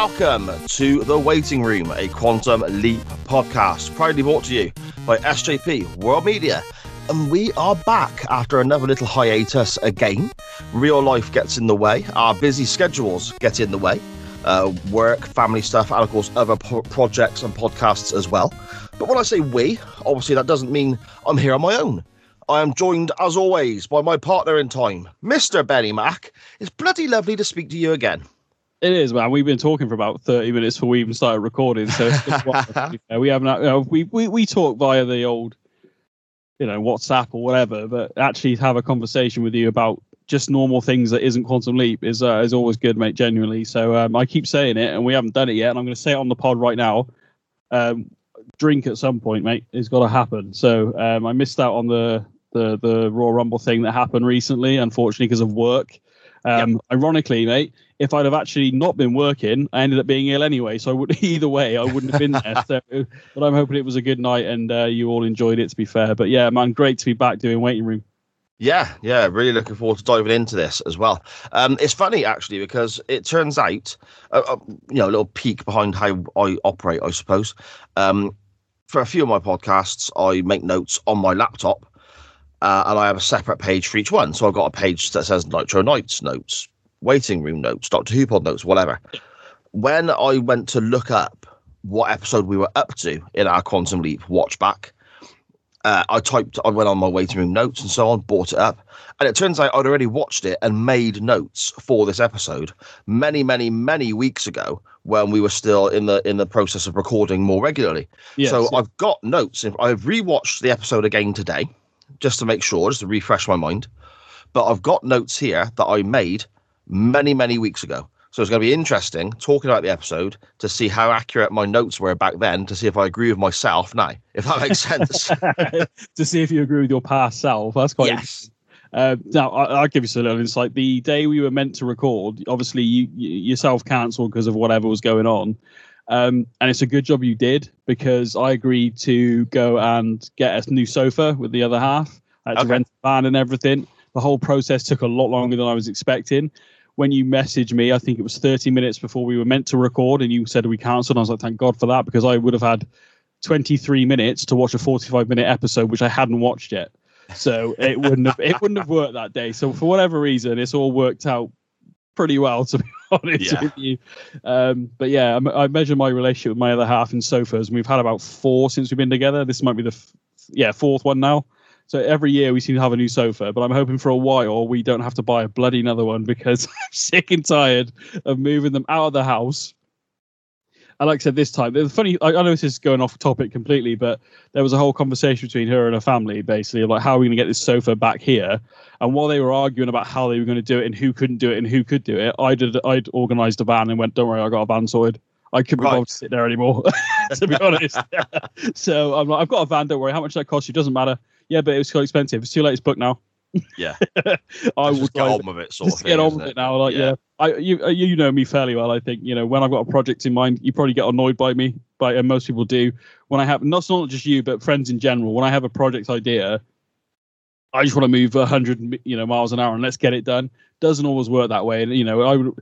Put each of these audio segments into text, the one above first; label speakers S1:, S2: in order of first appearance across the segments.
S1: Welcome to The Waiting Room, a Quantum Leap podcast, proudly brought to you by SJP World Media. And we are back after another little hiatus again. Real life gets in the way, our busy schedules get in the way, uh, work, family stuff, and of course, other pro- projects and podcasts as well. But when I say we, obviously that doesn't mean I'm here on my own. I am joined, as always, by my partner in time, Mr. Benny Mack. It's bloody lovely to speak to you again.
S2: It is, man. We've been talking for about thirty minutes before we even started recording. So it's been a while, to be fair. we haven't. You know, we, we we talk via the old, you know, WhatsApp or whatever. But actually, have a conversation with you about just normal things that isn't quantum leap is uh, is always good, mate. Genuinely. So um, I keep saying it, and we haven't done it yet. And I'm going to say it on the pod right now. Um, drink at some point, mate. It's got to happen. So um, I missed out on the the the Raw Rumble thing that happened recently, unfortunately, because of work. Um, Ironically, mate, if I'd have actually not been working, I ended up being ill anyway. So would either way, I wouldn't have been there. So, but I'm hoping it was a good night and uh, you all enjoyed it. To be fair, but yeah, man, great to be back doing waiting room.
S1: Yeah, yeah, really looking forward to diving into this as well. Um, it's funny actually because it turns out, uh, uh, you know, a little peek behind how I operate, I suppose. Um, for a few of my podcasts, I make notes on my laptop, uh, and I have a separate page for each one. So I've got a page that says Nitro Nights notes, Waiting Room notes, Doctor Who pod notes, whatever. When I went to look up what episode we were up to in our Quantum Leap watch back, uh, I typed, I went on my waiting room notes and so on, bought it up, and it turns out I'd already watched it and made notes for this episode many, many, many weeks ago when we were still in the in the process of recording more regularly.
S2: Yes,
S1: so. I've got notes. I've rewatched the episode again today, just to make sure, just to refresh my mind. But I've got notes here that I made many, many weeks ago. So it's going to be interesting talking about the episode to see how accurate my notes were back then, to see if I agree with myself now, if that makes sense.
S2: to see if you agree with your past self. That's quite
S1: yes.
S2: Uh, now, I, I'll give you some little insight. The day we were meant to record, obviously you, you yourself cancelled because of whatever was going on. Um, and it's a good job you did because I agreed to go and get a new sofa with the other half. I had to rent a van and everything. The whole process took a lot longer than I was expecting. When you messaged me, I think it was 30 minutes before we were meant to record, and you said we cancelled. I was like, thank God for that because I would have had 23 minutes to watch a 45 minute episode, which I hadn't watched yet. So it wouldn't have it wouldn't have worked that day. So for whatever reason, it's all worked out pretty well to be honest
S1: Yeah.
S2: with you. Um, but yeah, I, I measure my relationship with my other half in sofas, and we've had about four since we've been together. This might be the f- yeah fourth one now. So every year we seem to have a new sofa, but I'm hoping for a while we don't have to buy a bloody another one because I'm sick and tired of moving them out of the house. And like I said, this time, the funny, I, I know this is going off topic completely, but there was a whole conversation between her and her family, basically, like how are we going to get this sofa back here? And while they were arguing about how they were going to do it and who couldn't do it and who could do it, I did, I'd organised a van and went, don't worry, I got a van sorted. I couldn't be
S1: Right.
S2: bothered to sit there anymore, to be honest. so I'm like, I've got a van, don't worry. How much that cost you? Doesn't matter. Yeah, but it was so expensive. It's too late. It's booked now.
S1: Yeah.
S2: I
S1: just get on with it, sort
S2: just
S1: of
S2: get on with it now. Like,
S1: Yeah.
S2: yeah, I you uh, you know me fairly well. I think you know when I've got a project in mind, you probably get annoyed by me, but and most people do. When I have not not just you, but friends in general, when I have a project idea, I just want to move hundred you know miles an hour and let's get it done. Doesn't always work that way, and you know I would,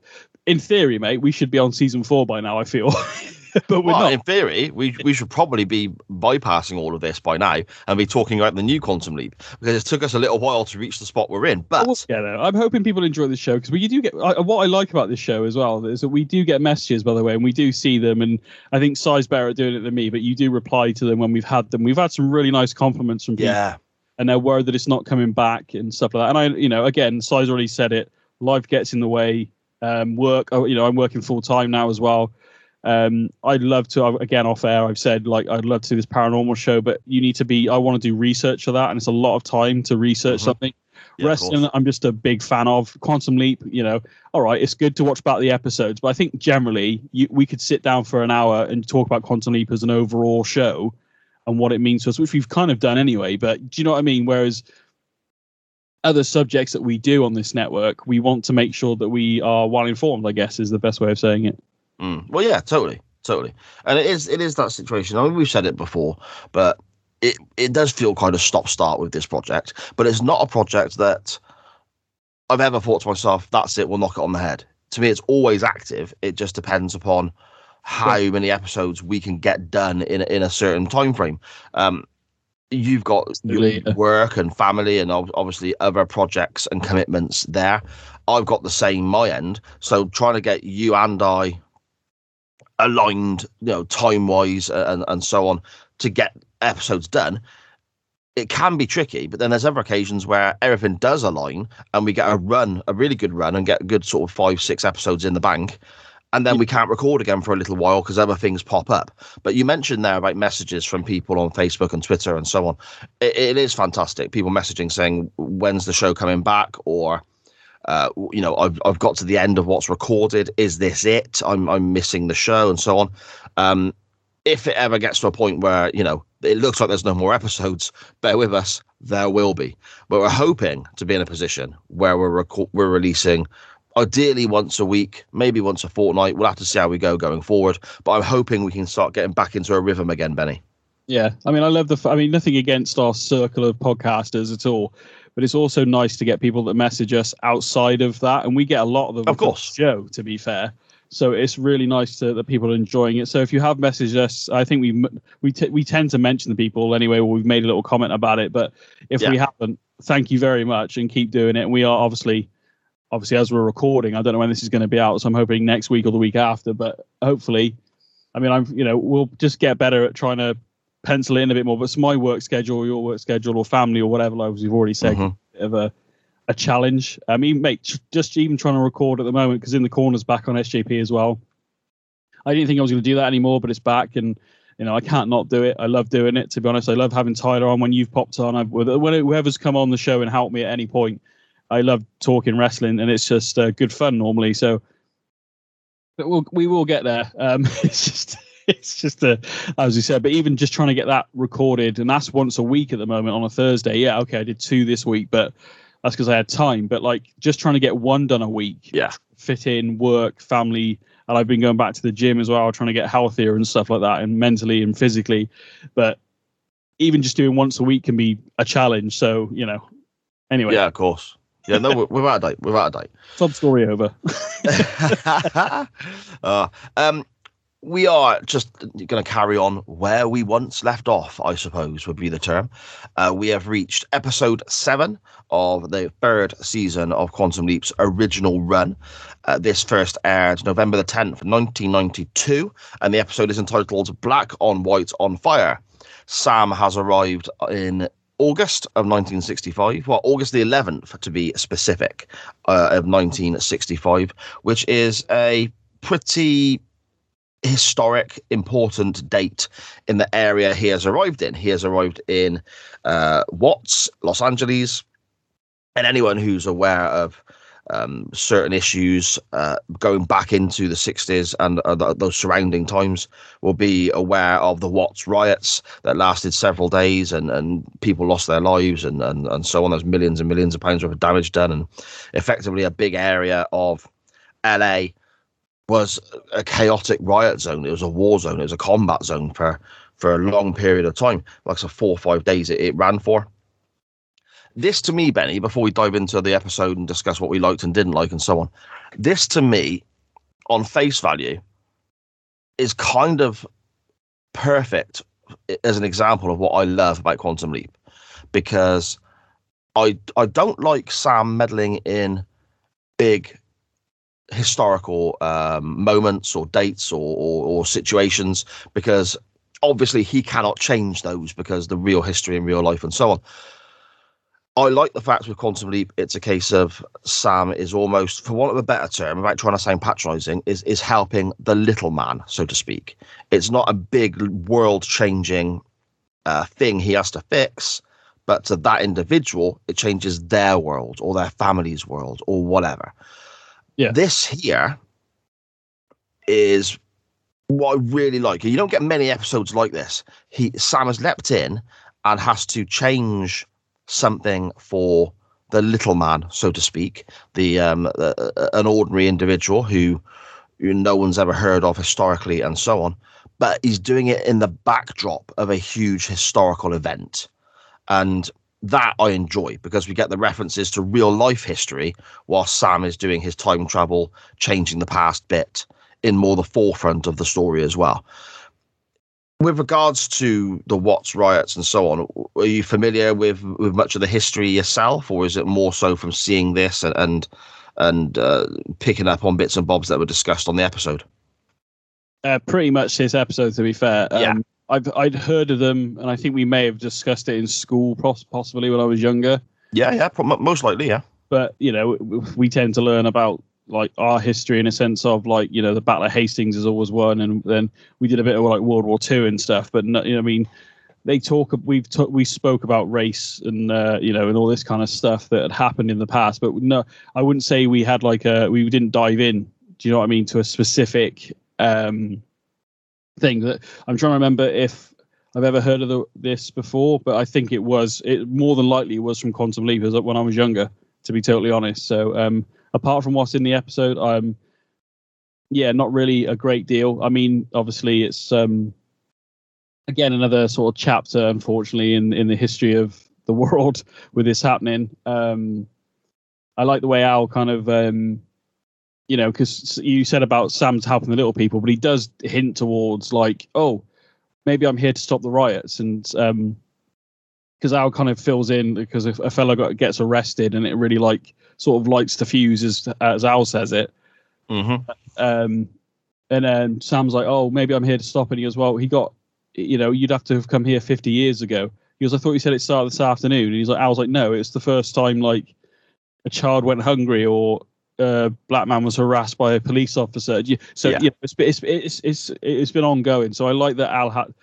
S2: in theory, mate, we should be on season four by now. I feel, but we're
S1: Well,
S2: not.
S1: in theory, we we should probably be bypassing all of this by now and be talking about the new quantum leap because it took us a little while to reach the spot we're in. But
S2: get. I'm hoping people enjoy this show because we do get I, what I like about this show as well is that we do get messages, by the way, and we do see them. And I think Si's better at doing it than me, but you do reply to them when we've had them. We've had some really nice compliments from people,
S1: yeah,
S2: and they're worried that it's not coming back and stuff like that. And I, you know, again, Si's already said it. Life gets in the way. Um, work, oh, you know, I'm working full time now as well. Um, I'd love to again off air. I've said like I'd love to do this paranormal show, but you need to be. I want to do research for that, and it's a lot of time to research
S1: Mhm.
S2: something.
S1: Yeah,
S2: Wrestling. I'm just a big fan of. Quantum Leap, you know, all right, it's good to watch about the episodes, but I think generally you, we could sit down for an hour and talk about Quantum Leap as an overall show and what it means to us, which we've kind of done anyway. But do you know what I mean? Whereas other subjects that we do on this network, we want to make sure that we are well informed. I guess is the best way of saying it.
S1: Mm. Well, yeah, totally, totally. And it is it is that situation. I mean, we've said it before, but it it does feel kind of stop start with this project. But it's not a project that I've ever thought to myself, that's it, we'll knock it on the head. To me, it's always active. It just depends upon how many episodes we can get done in a, in a certain time frame. Um, you've got your work and family and obviously other projects and commitments there. I've got the same my end. So trying to get you and I aligned, you know, time wise uh, and, and so on to get episodes done, it can be tricky. But then there's other occasions where everything does align and we get a run, a really good run, and get a good sort of five, six episodes in the bank. And then mm. we can't record again for a little while because other things pop up. But you mentioned there about messages from people on Facebook and Twitter and so on. It, it is fantastic. People messaging saying, when's the show coming back? Or, uh, you know, I've, I've got to the end of what's recorded. Is this it? I'm, I'm missing the show and so on. Um, if it ever gets to a point where, you know, it looks like there's no more episodes, bear with us, there will be. But we're hoping to be in a position where we're, we're releasing ideally once a week, maybe once a fortnight. We'll have to see how we go going forward. But I'm hoping we can start getting back into a rhythm again, Benny.
S2: Yeah, I mean, I love the. I mean, nothing against our circle of podcasters at all, but it's also nice to get people that message us outside of that, and we get a lot of them.
S1: Of course.
S2: show. To be fair, so it's really nice to, that people are enjoying it. So if you have messaged us, I think we we t- we tend to mention the people anyway, or we've made a little comment about it. But if we haven't, thank you very much, and keep doing it. And we are obviously. Obviously, as we're recording, I don't know when this is going to be out, so I'm hoping next week or the week after. But hopefully, I mean, I'm you know we'll just get better at trying to pencil in a bit more. But it's my work schedule, your work schedule, or family, or whatever. Like we've already said,
S1: Mhm.
S2: bit of a a challenge. I mean, mate, just even trying to record at the moment because in the corners back on SJP as well. I didn't think I was going to do that anymore, but it's back, and you know I can't not do it. I love doing it. To be honest, I love having Tyler on when you've popped on. I've when whoever's come on the show and helped me at any point. I love talking wrestling, and it's just uh, good fun normally. So, but we'll, we will get there. Um, it's just it's just a as you said, but even just trying to get that recorded, and that's once a week at the moment on a Thursday. Yeah, okay, I did two this week, but that's because I had time. But like just trying to get one done a week,
S1: Yeah.
S2: fit in work, family, and I've been going back to the gym as well, trying to get healthier and stuff like that, and mentally and physically. But even just doing once a week can be a challenge. So you know, anyway,
S1: Yeah, of course. Yeah, no, we're- without a doubt, without a doubt.
S2: sub story over.
S1: uh, um, we are just going to carry on where we once left off, I suppose would be the term. Uh, we have reached episode seven of the third season of Quantum Leap's original run. Uh, this first aired November the 10th, 1992, and the episode is entitled Black on White on Fire. Sam has arrived in August of 1965, well, August the 11th to be specific, uh, of 1965, which is a pretty historic, important date in the area he has arrived in. He has arrived in uh, Watts, Los Angeles, and anyone who's aware of um, certain issues uh, going back into the 60s and uh, th- those surrounding times will be aware of the Watts riots that lasted several days and, and people lost their lives and, and, and so on. There's millions and millions of pounds worth of damage done, and effectively a big area of LA was a chaotic riot zone. It was a war zone. It was a combat zone for for a long period of time, like so four or five days it, it ran for. This to me, Benny, before we dive into the episode and discuss what we liked and didn't like and so on, this to me, on face value, is kind of perfect as an example of what I love about Quantum Leap, because I I don't like Sam meddling in big historical um, moments or dates or, or, or situations because obviously he cannot change those because the real history in real life and so on. I like the fact with Quantum Leap, it's a case of Sam is almost, for want of a better term, without trying to sound patronising, is is helping the little man, so to speak. It's not a big world changing uh, thing he has to fix, but to that individual, it changes their world or their family's world or whatever.
S2: Yeah.
S1: This here is what I really like. You don't get many episodes like this. He Sam has leapt in and has to change something for the little man, so to speak, the um, uh, an ordinary individual who, who no one's ever heard of historically and so on. But he's doing it in the backdrop of a huge historical event, and that I enjoy because we get the references to real life history while Sam is doing his time travel, changing the past bit in more the forefront of the story as well. With regards to the Watts riots and so on, are you familiar with with much of the history yourself, or is it more so from seeing this and and, and uh, picking up on bits and bobs that were discussed on the episode?
S2: Uh, pretty much this episode, to be fair. Um,
S1: Yeah.
S2: I've I'd heard of them, and I think we may have discussed it in school, possibly when I was younger.
S1: Yeah, yeah, most likely, yeah.
S2: But you know, we tend to learn about like our history in a sense of like you know the Battle of Hastings is always one, and then we did a bit of like World War Two and stuff. But no, you know, I mean, they talk. We've t- we spoke about race and uh, you know and all this kind of stuff that had happened in the past. But no, I wouldn't say we had like a we didn't dive in. Do you know what I mean to a specific um, thing that I'm trying to remember if I've ever heard of the, this before, but I think it was it more than likely was from Quantum Leap as when I was younger, to be totally honest. So um, apart from what's in the episode, I'm yeah, not really a great deal. I mean, obviously it's um again another sort of chapter, unfortunately, in in the history of the world with this happening. Um I like the way Al kind of um you know, because you said about Sam's helping the little people, but he does hint towards like, oh, maybe I'm here to stop the riots, and um, because Al kind of fills in because if a fellow got, gets arrested and it really like sort of lights the fuse as as Al says it,
S1: Mm-hmm.
S2: um, and then Sam's like, oh, maybe I'm here to stop, and he goes, well, he got, you know, you'd have to have come here 50 years ago. He goes, I thought you said it started this afternoon, and he's like, Al's like, no, it's the first time like a child went hungry or a black man was harassed by a police officer. So
S1: Yeah.
S2: yeah, it's, it's it's it's it's been ongoing. So I like that Al had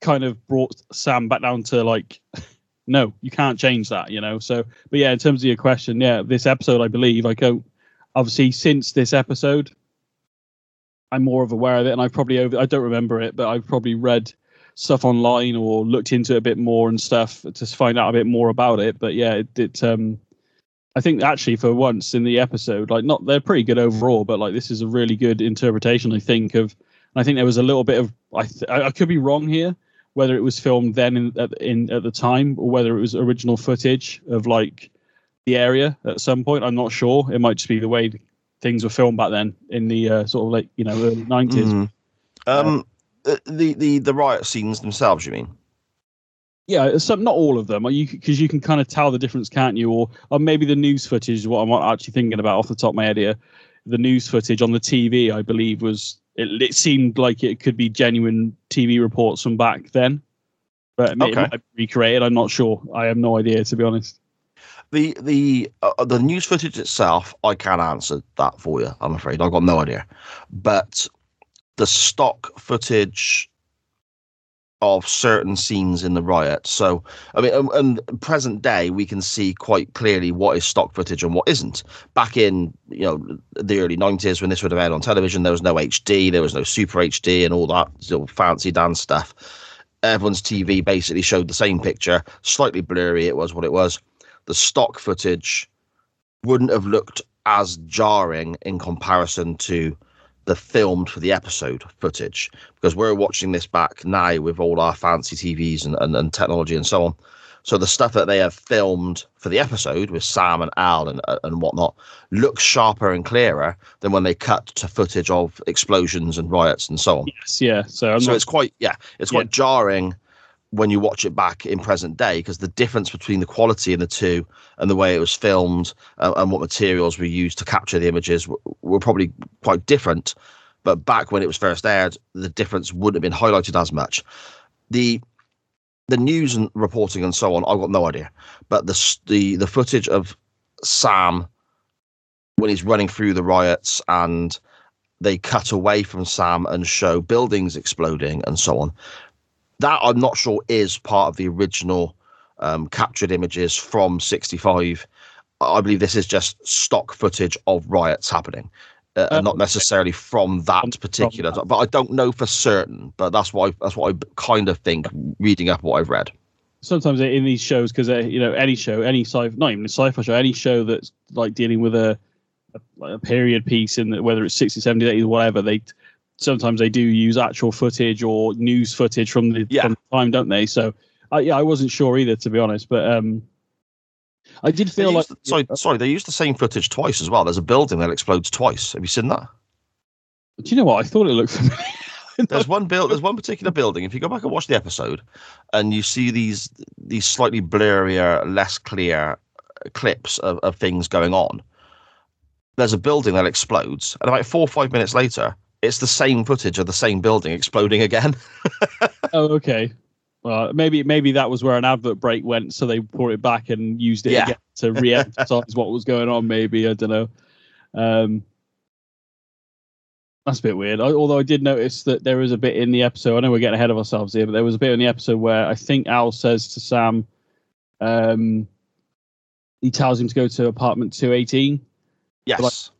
S2: kind of brought Sam back down to like, no, you can't change that, you know. So, but yeah, in terms of your question, yeah, this episode, I believe, I go obviously since this episode, I'm more of aware of it, and I've probably over I don't remember it, but I've probably read stuff online or looked into it a bit more and stuff to find out a bit more about it. But yeah, it, it um I think actually for once in the episode, like not they're pretty good overall, but like this is a really good interpretation. I think of, and I think there was a little bit of I th- I I could be wrong here, whether it was filmed then in at, in at the time or whether it was original footage of like the area at some point. I'm not sure. It might just be the way things were filmed back then in the uh, sort of like you know early 90s.
S1: Mhm. Um, uh, the the the riot scenes themselves, you mean?
S2: Yeah, some not all of them. You because you can kind of tell the difference, can't you? Or or maybe the news footage is what I'm actually thinking about off the top of my head here. The news footage on the TV, I believe, was it, it seemed like it could be genuine TV reports from back then, but it, may- it might be recreated. I'm not sure. I have no idea to be honest.
S1: The the uh, the news footage itself, I can't answer that for you. I'm afraid I've got no idea. But the stock footage of certain scenes in the riot. So I mean, um, and present day, we can see quite clearly what is stock footage and what isn't. Back in you know the early '90s, when this would have aired on television, there was no HD, there was no Super HD, and all that sort of fancy dance stuff. Everyone's TV basically showed the same picture, slightly blurry. It was what it was the stock footage wouldn't have looked as jarring in comparison to the filmed for the episode footage because we're watching this back now with all our fancy TVs and, and, and technology and so on. So the stuff that they have filmed for the episode with Sam and Al and and whatnot looks sharper and clearer than when they cut to footage of explosions and riots and so on
S2: Yes, yeah. So I'm
S1: so
S2: not,
S1: it's quite yeah it's quite jarring when you watch it back in present day because the difference between the quality in the two and the way it was filmed uh, and what materials were used to capture the images were probably quite different but back when it was first aired the difference wouldn't have been highlighted as much the the news and reporting and so on i've got no idea but the the the footage of sam when he's running through the riots and they cut away from Sam and show buildings exploding and so on. That I'm not sure is part of the original um, captured images from 65. I believe this is just stock footage of riots happening, uh, and not necessarily from that
S2: from
S1: particular.
S2: that.
S1: But I don't know for certain. But that's what I, that's what I kind of think reading up what I've read.
S2: sometimes in these shows because you know any show any sci not even a sci-fi show any show that's like dealing with a a, a period piece in the, whether it's 60 70 80s whatever they sometimes they do use actual footage or news footage from the,
S1: Yeah.
S2: from the time don't they so uh, yeah i wasn't sure either to be honest but um i did feel like
S1: used- sorry, sorry, they used the same footage twice as well. There's a building that explodes twice. Have you seen that?
S2: do you know what i thought it looked familiar
S1: There's one build. There's one particular building. If you go back and watch the episode, and you see these these slightly blurrier, less clear clips of, of things going on, there's a building that explodes, and about four or five minutes later, it's the same footage of the same building exploding again.
S2: oh okay well maybe maybe that was where an advert break went so they brought it back and used it
S1: Yeah.
S2: again to re-emphasize what was going on maybe i don't know um that's a bit weird. I, although I did notice that there is a bit in the episode. I know we're getting ahead of ourselves here, but there was a bit in the episode where I think Al says to Sam, um, he tells him to go to apartment 218.
S1: yes,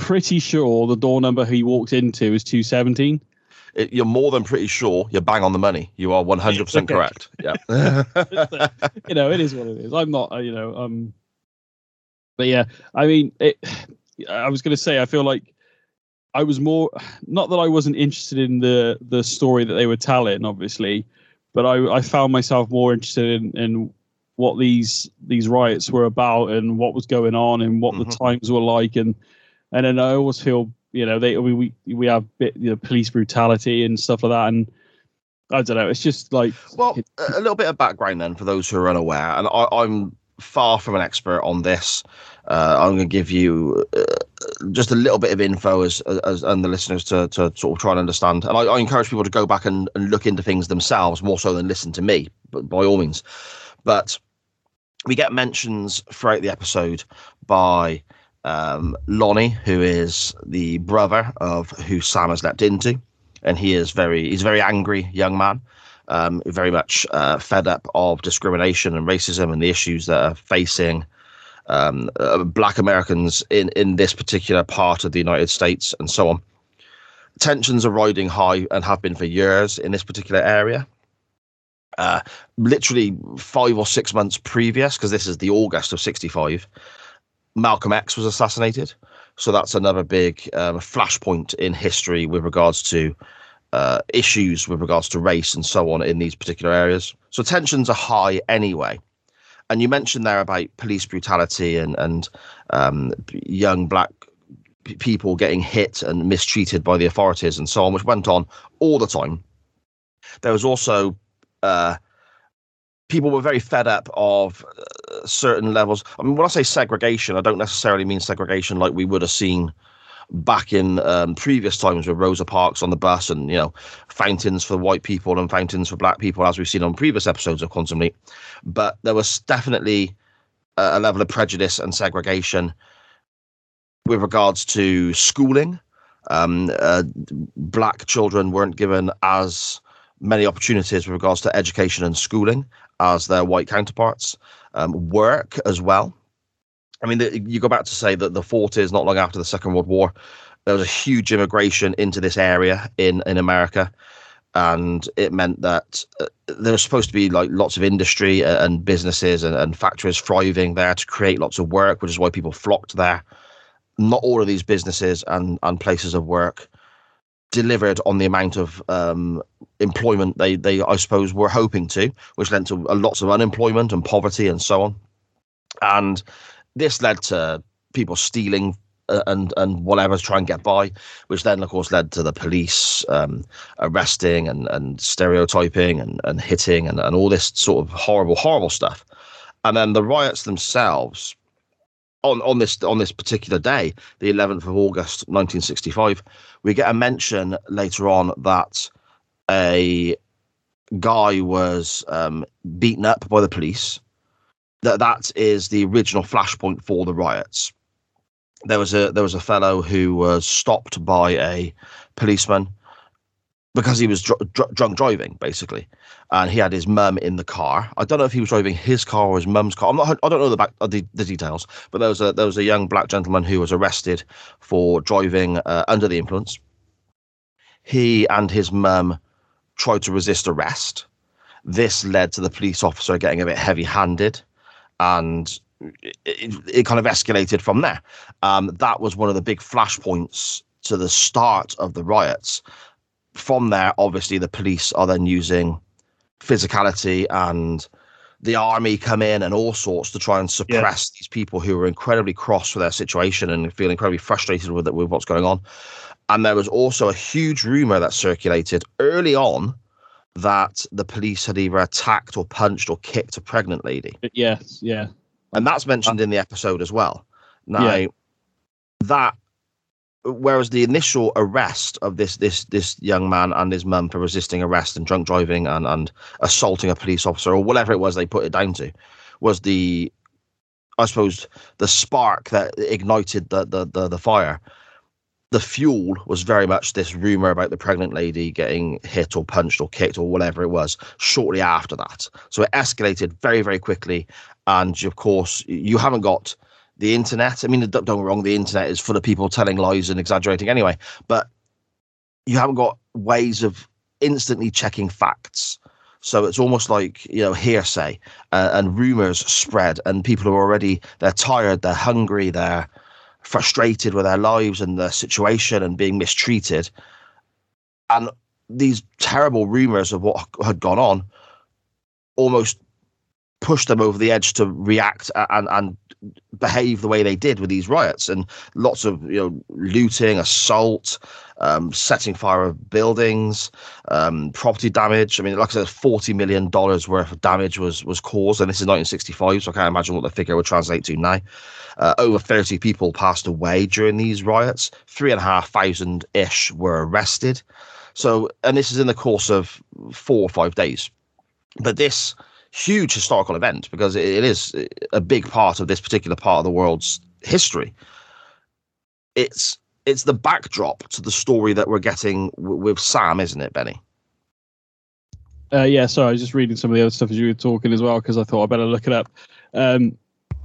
S2: Pretty sure the door number he walked into is 217.
S1: It- you're more than pretty sure. You're bang on the money. You are 100 percent
S2: Okay.
S1: correct. Yeah.
S2: you know, it is what it is. I'm not, uh, you know, um, but yeah, I mean, it. I was going to say, I feel like I was more, not that I wasn't interested in the the story that they were telling, obviously, but I I found myself more interested in in what these these riots were about and what was going on and what the
S1: Mhm.
S2: times were like and and then I always feel you know they we we, we have bit you know police brutality and stuff like that and I don't know it's just like
S1: Well, a little bit of background then for those who are unaware, and I, I'm far from an expert on this. Uh, I'm going to give you uh, just a little bit of info as, as and the listeners to, to sort of try and understand. And I, I encourage people to go back and, and look into things themselves more so than listen to me, but by all means. But we get mentions throughout the episode by um, Lonnie, who is the brother of who Sam has leapt into, and he is very he's a very angry young man um, very much uh, fed up of discrimination and racism and the issues that are facing um, uh, Black Americans in, in this particular part of the United States and so on. Tensions are riding high and have been for years in this particular area. Uh, literally five or six months previous, because this is the August of 65, Malcolm X was assassinated. So that's another big um, flashpoint in history with regards to uh, issues with regards to race and so on in these particular areas. So tensions are high anyway. And you mentioned there about police brutality and and um, young black p- people getting hit and mistreated by the authorities and so on, which went on all the time. There was also uh, people were very fed up of certain levels. I mean, when I say segregation, I don't necessarily mean segregation like we would have seen back in um, previous times with Rosa Parks on the bus and you know fountains for white people and fountains for black people, as we've seen on previous episodes of Quantum Leap. But there was definitely a, level of prejudice and segregation with regards to schooling. Um, uh, black children weren't given as many opportunities with regards to education and schooling as their white counterparts. Um, work as well. I mean, the, you go back to say that the 40s, not long after the Second World War, there was a huge immigration into this area in in America, and it meant that uh, there was supposed to be like lots of industry uh, and businesses and, and factories thriving there to create lots of work, which is why people flocked there. Not all of these businesses and and places of work delivered on the amount of um, employment they they I suppose were hoping to, which led to lots of unemployment and poverty and so on. And this led to people stealing uh, and and whatever to try and get by, which then of course led to the police um, arresting and and stereotyping and and hitting and and all this sort of horrible horrible stuff. And then the riots themselves on on this on this particular day, the 11th of August 1965, we get a mention later on that a guy was um, beaten up by the police that that is the original flashpoint for the riots. There was a there was a fellow who was stopped by a policeman, because he was dr- dr- drunk driving, basically, and he had his mum in the car. I don't know if he was driving his car or his mum's car. I'm not. I don't know the back uh, the, the details, but there was a there was a young black gentleman who was arrested for driving uh, under the influence. He and his mum tried to resist arrest. This led to the police officer getting a bit heavy-handed, and it, it, it kind of escalated from there. Um, that was one of the big flashpoints to the start of the riots from there, obviously, the police are then using physicality and the army come in and all sorts to try and suppress yeah. these people who are incredibly cross with their situation and feel incredibly frustrated with it, with what's going on. And there was also a huge rumor that circulated early on that the police had either attacked or punched or kicked a pregnant lady.
S2: Yes, yeah.
S1: And that's mentioned uh, in the episode as well. Now, yeah. that whereas the initial arrest of this this this young man and his mum for resisting arrest and drunk driving and and assaulting a police officer or whatever it was they put it down to was the I suppose the spark that ignited the the the, the fire. The fuel was very much this rumor about the pregnant lady getting hit or punched or kicked or whatever it was shortly after that. So it escalated very, very quickly. And of course, you haven't got the internet. I mean, don't get wrong, the internet is full of people telling lies and exaggerating anyway, but you haven't got ways of instantly checking facts. So it's almost like you know hearsay uh, and rumors spread, and people are already they're tired, they're hungry, they're frustrated with their lives and their situation and being mistreated, and these terrible rumors of what had gone on almost pushed them over the edge to react and and behave the way they did with these riots and lots of you know looting, assault, um, setting fire of buildings, um, property damage. I mean, like I said, forty million dollars worth of damage was was caused, and this is 1965, so I can't imagine what the figure would translate to now. Uh, over 30 people passed away during these riots. Three and a half thousand ish were arrested. So, and this is in the course of four or five days. But this huge historical event because it is a big part of this particular part of the world's history. It's it's the backdrop to the story that we're getting w- with Sam, isn't it, Benny?
S2: Uh, yeah, sorry, I was just reading some of the other stuff as you were talking as well because I thought I better look it up. Um,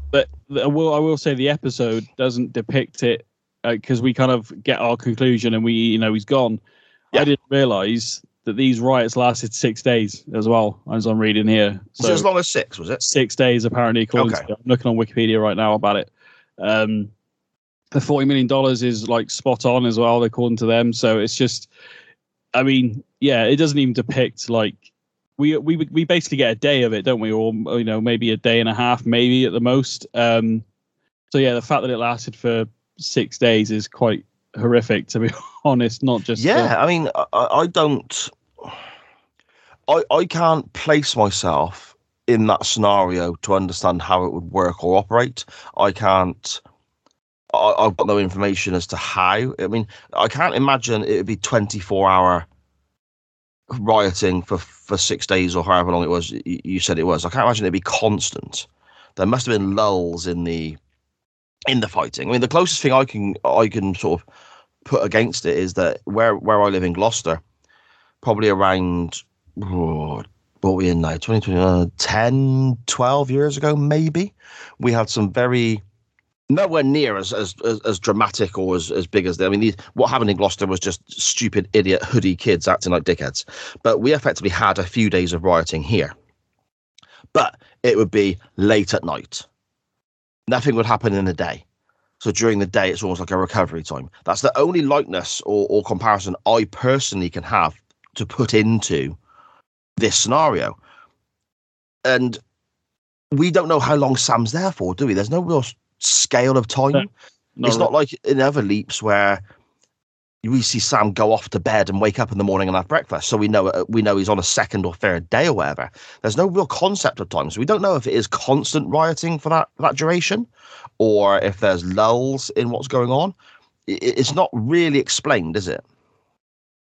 S2: but I will, I will say the episode doesn't depict it because uh, we kind of get our conclusion and we, you know, he's gone. Yeah. I didn't realize that these riots lasted six days as well, as I'm reading here.
S1: So as long as six, was it?
S2: Six days, apparently. okay. To, I'm looking on Wikipedia right now about it. Um, the forty million dollars is like spot on as well, according to them. So it's just, I mean, yeah, it doesn't even depict like we we we basically get a day of it, don't we? Or you know, maybe a day and a half, maybe at the most. Um, so yeah, the fact that it lasted for six days is quite horrific to be honest not just
S1: yeah i mean I, I don't I, I can't place myself in that scenario to understand how it would work or operate. I can't. I, have got no information as to how. I mean, I can't imagine it would be 24 hour rioting for, for six days or however long it was you said it was. I can't imagine it'd be constant. There must have been lulls in the in the fighting. I mean, the closest thing I can I can sort of put against it is that where where I live in Gloucester, probably around oh, what we in now? 2020 uh, 10 12 years ago maybe we had some very nowhere near as as as, as dramatic or as, as big as they, I mean these, what happened in Gloucester was just stupid idiot hoodie kids acting like dickheads. But we effectively had a few days of rioting here. But it would be late at night nothing would happen in a day so during the day it's almost like a recovery time that's the only likeness or, or comparison I personally can have to put into this scenario. And we don't know how long Sam's there for, do we? There's no real scale of time. No, it's not like in other leaps where we see Sam go off to bed and wake up in the morning and have breakfast, so we know uh, we know he's on a second or third day or whatever. There's no real concept of time, so we don't know if it is constant rioting for that that duration, or if there's lulls in what's going on. It's not really explained, is it?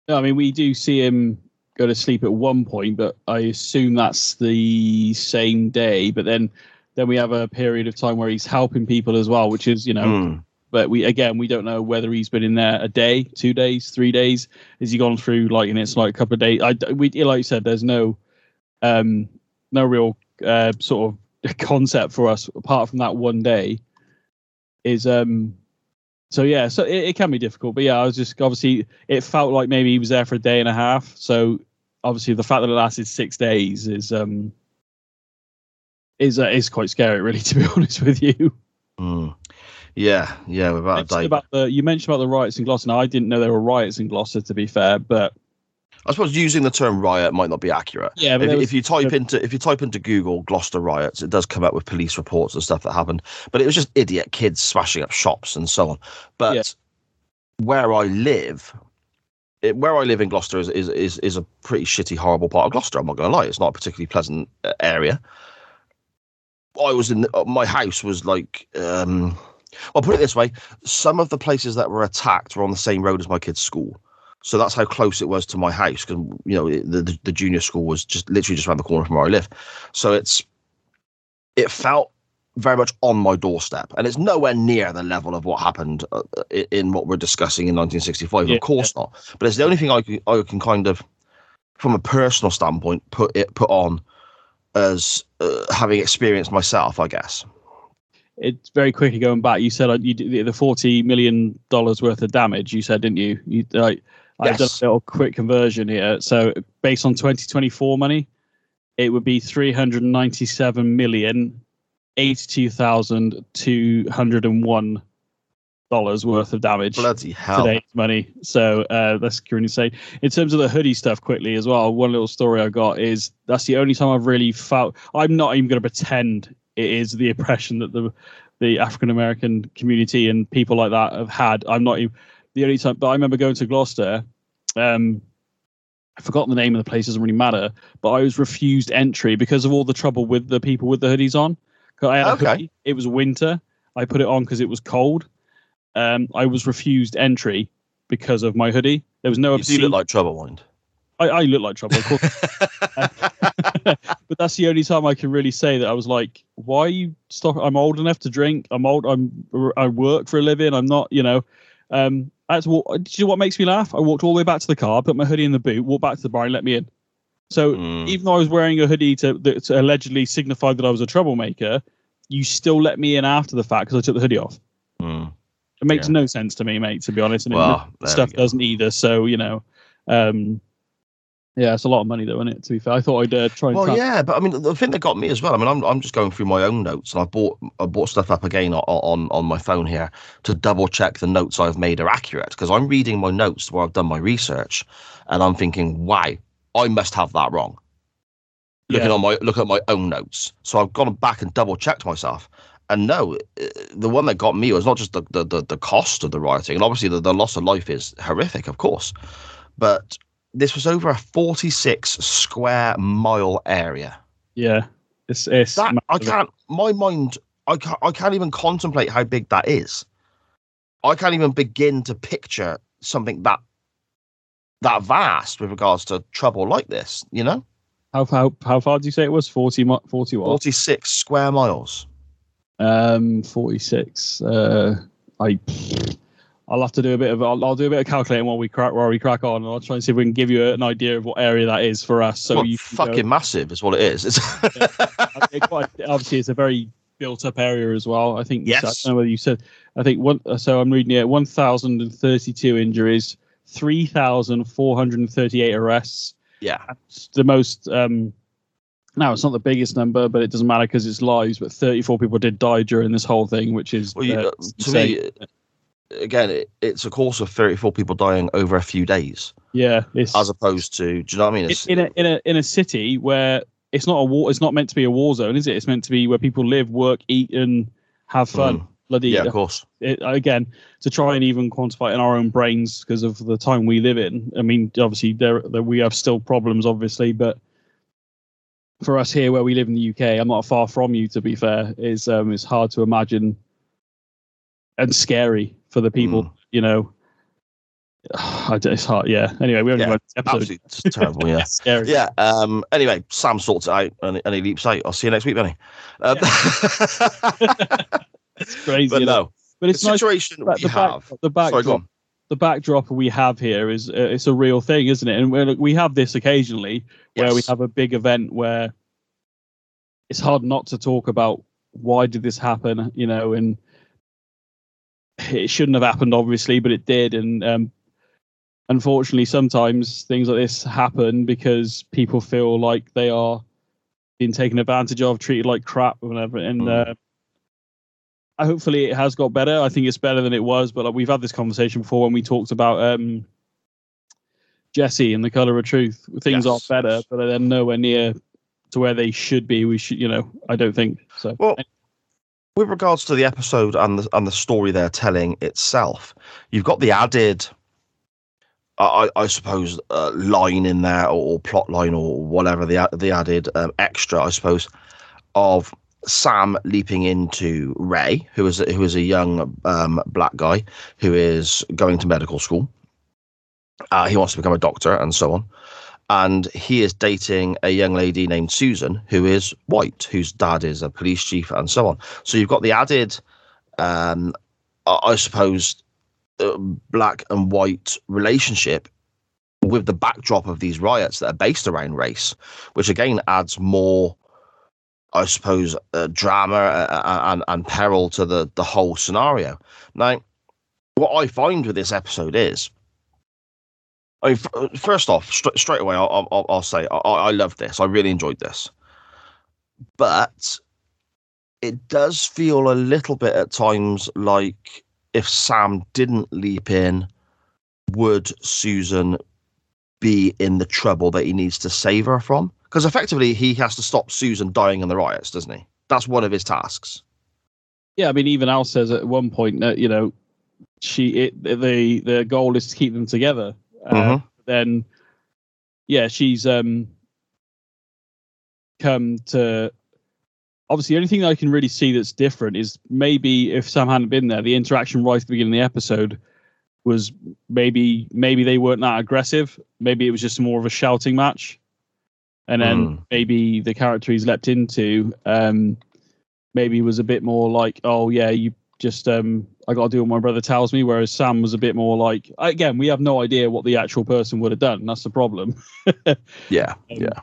S2: No, I mean we do see him go to sleep at one point, but I assume that's the same day. But then then we have a period of time where he's helping people as well, which is you know mm. But we again we don't know whether he's been in there a day, two days, three days. Has he gone through like and it's like a couple of days? I we like you said, there's no um no real uh, sort of concept for us apart from that one day. Is um so yeah, so it, it can be difficult, but yeah, I was just obviously it felt like maybe he was there for a day and a half. So obviously the fact that it lasted six days is um is uh, is quite scary, really, to be honest with you.
S1: Mm. Yeah, yeah, without a doubt.
S2: About the, you mentioned about the riots in Gloucester. Now, I didn't know there were riots in Gloucester, to be fair, but
S1: I suppose using the term riot might not be accurate.
S2: Yeah,
S1: if,
S2: was,
S1: if, you type into if you type into Google Gloucester riots, it does come up with police reports and stuff that happened. But it was just idiot kids smashing up shops and so on. But yeah. where I live, it, where I live in Gloucester is, is is is a pretty shitty, horrible part of Gloucester. I'm not going to lie; it's not a particularly pleasant uh, area. I was in the, uh, my house was like um I'll put it this way: some of the places that were attacked were on the same road as my kid's school, so that's how close it was to my house. Because you know the, the, the junior school was just literally just around the corner from where I live, so it's it felt very much on my doorstep, and it's nowhere near the level of what happened uh, in what we're discussing in 1965. Yeah, of course not, but it's the only thing I can, I can kind of, from a personal standpoint, put it put on as uh, having experienced myself, I guess
S2: it's very quickly going back. You said uh, you did the forty million dollars worth of damage. You said, didn't you? You like I've done a little quick conversion here. So based on 2024 money, it would be 397 million 82,201 dollars worth of damage.
S1: Bloody hell!
S2: Today's money. So uh, that's currently say. In terms of the hoodie stuff, quickly as well. One little story I got is that's the only time I've really felt. I'm not even going to pretend it is the oppression that the the African American community and people like that have had. I'm not even the only time, but I remember going to Gloucester. Um, I forgot the name of the place; doesn't really matter. But I was refused entry because of all the trouble with the people with the hoodies on. I had okay. Hoodie. It was winter. I put it on because it was cold. Um, I was refused entry because of my hoodie. There was no.
S1: You do look like trouble, mind.
S2: I, I look like trouble, of course. but that's the only time I can really say that I was like, "Why are you stop?" I'm old enough to drink. I'm old. I'm. I work for a living. I'm not. You know. Um. To walk. Do you know what makes me laugh? I walked all the way back to the car, put my hoodie in the boot, walked back to the bar, and let me in. So mm. even though I was wearing a hoodie to, to allegedly signify that I was a troublemaker, you still let me in after the fact because I took the hoodie off.
S1: Mm.
S2: It makes yeah. no sense to me, mate. To be honest, and well, it, stuff doesn't either. So you know, um, yeah, it's a lot of money, though, isn't it? To be fair, I thought I'd uh, try. And
S1: well, yeah, but I mean, the thing that got me as well. I mean, I'm I'm just going through my own notes, and I bought I bought stuff up again on on, on my phone here to double check the notes I've made are accurate because I'm reading my notes where I've done my research, and I'm thinking, wow, I must have that wrong. Looking yeah. on my look at my own notes, so I've gone back and double checked myself, and no, the one that got me was not just the the the, the cost of the rioting, and obviously the, the loss of life is horrific, of course, but this was over a 46 square mile area.
S2: Yeah, it's, it's
S1: that, I can't. My mind, I can't. I can't even contemplate how big that is. I can't even begin to picture something that that vast with regards to trouble like this. You know.
S2: How how how far do you say it was? 40, 40 what?
S1: 46 square miles.
S2: Um, 46. Uh, I I'll have to do a bit of I'll, I'll do a bit of calculating while we crack while we crack on, and I'll try and see if we can give you an idea of what area that is for us. So
S1: well,
S2: you
S1: fucking massive is what it is.
S2: yeah. quite, obviously, it's a very built up area as well. I think.
S1: Yes.
S2: I don't know whether you said. I think one. So I'm reading it. One thousand and thirty-two injuries, three thousand four hundred and thirty-eight arrests.
S1: Yeah.
S2: That's the most. Um, now it's not the biggest number, but it doesn't matter because it's lives. But 34 people did die during this whole thing, which is
S1: well, you, uh, to me again, it, it's a course of 34 people dying over a few days.
S2: Yeah,
S1: as opposed to, do you know what I mean? It's,
S2: in a in a in a city where it's not a war. It's not meant to be a war zone, is it? It's meant to be where people live, work, eat, and have fun. Mm.
S1: Bloody yeah, of course.
S2: It, again, to try and even quantify in our own brains because of the time we live in. I mean, obviously there, there we have still problems, obviously, but for us here where we live in the UK, I'm not far from you. To be fair, is um, it's hard to imagine and scary for the people. Mm. You know, it's hard. Yeah. Anyway, we only yeah, episode.
S1: It's terrible. Yeah.
S2: scary.
S1: Yeah. Um. Anyway, Sam sorts it out and, and he leaps out. I'll see you next week, Benny. Um,
S2: it's crazy.
S1: But no.
S2: but it's
S1: the situation
S2: that
S1: we
S2: the back-
S1: have.
S2: the
S1: Sorry, go
S2: backdrop
S1: on.
S2: the backdrop we have here is uh, it's a real thing, isn't it? And we have this occasionally where we have a big event where it's hard not to talk about why did this happen, you know, and it shouldn't have happened, obviously, but it did. And um, unfortunately, sometimes things like this happen because people feel like they are being taken advantage of, treated like crap, or whatever. And
S1: Mm.
S2: uh, hopefully, it has got better. I think it's better than it was. But like, we've had this conversation before when we talked about um, Jesse and the Color of Truth. Things
S1: Yes,
S2: are better, but they're nowhere near to where they should be. We should, you know, I don't think so.
S1: Well, with regards to the episode and the and the story they're telling itself, you've got the added, I, I suppose, uh, line in there or, or plot line or whatever the the added um, extra, I suppose, of Sam leaping into Ray, who is who is a young um, black guy who is going to medical school. Uh, he wants to become a doctor and so on. And he is dating a young lady named Susan, who is white, whose dad is a police chief, and so on. So you've got the added, um, I suppose, uh, black and white relationship with the backdrop of these riots that are based around race, which again adds more, I suppose, uh, drama uh, and, and peril to the, the whole scenario. Now, what I find with this episode is, I mean, uh, first off, straight straight away, I'll, I'll, I'll say I, I love this. I really enjoyed this, but it does feel a little bit at times like if Sam didn't leap in, would Susan be in the trouble that he needs to save her from? Because effectively, he has to stop Susan dying in the riots, doesn't he? That's one of his tasks.
S2: Yeah, I mean, even Al says at one point that you know, she it the the goal is to keep them together. Uh,
S1: Mhm.
S2: Then, yeah, she's um come to. Obviously, the only thing I can really see that's different is maybe if Sam hadn't been there, the interaction right at the beginning of the episode was maybe maybe they weren't that aggressive. Maybe it was just more of a shouting match, and then
S1: Mm.
S2: maybe the character he's leapt into um, maybe was a bit more like, oh yeah, you just um, I got to do what my brother tells me. Whereas Sam was a bit more like, again, we have no idea what the actual person would have done. That's the problem.
S1: Yeah,
S2: Um,
S1: yeah.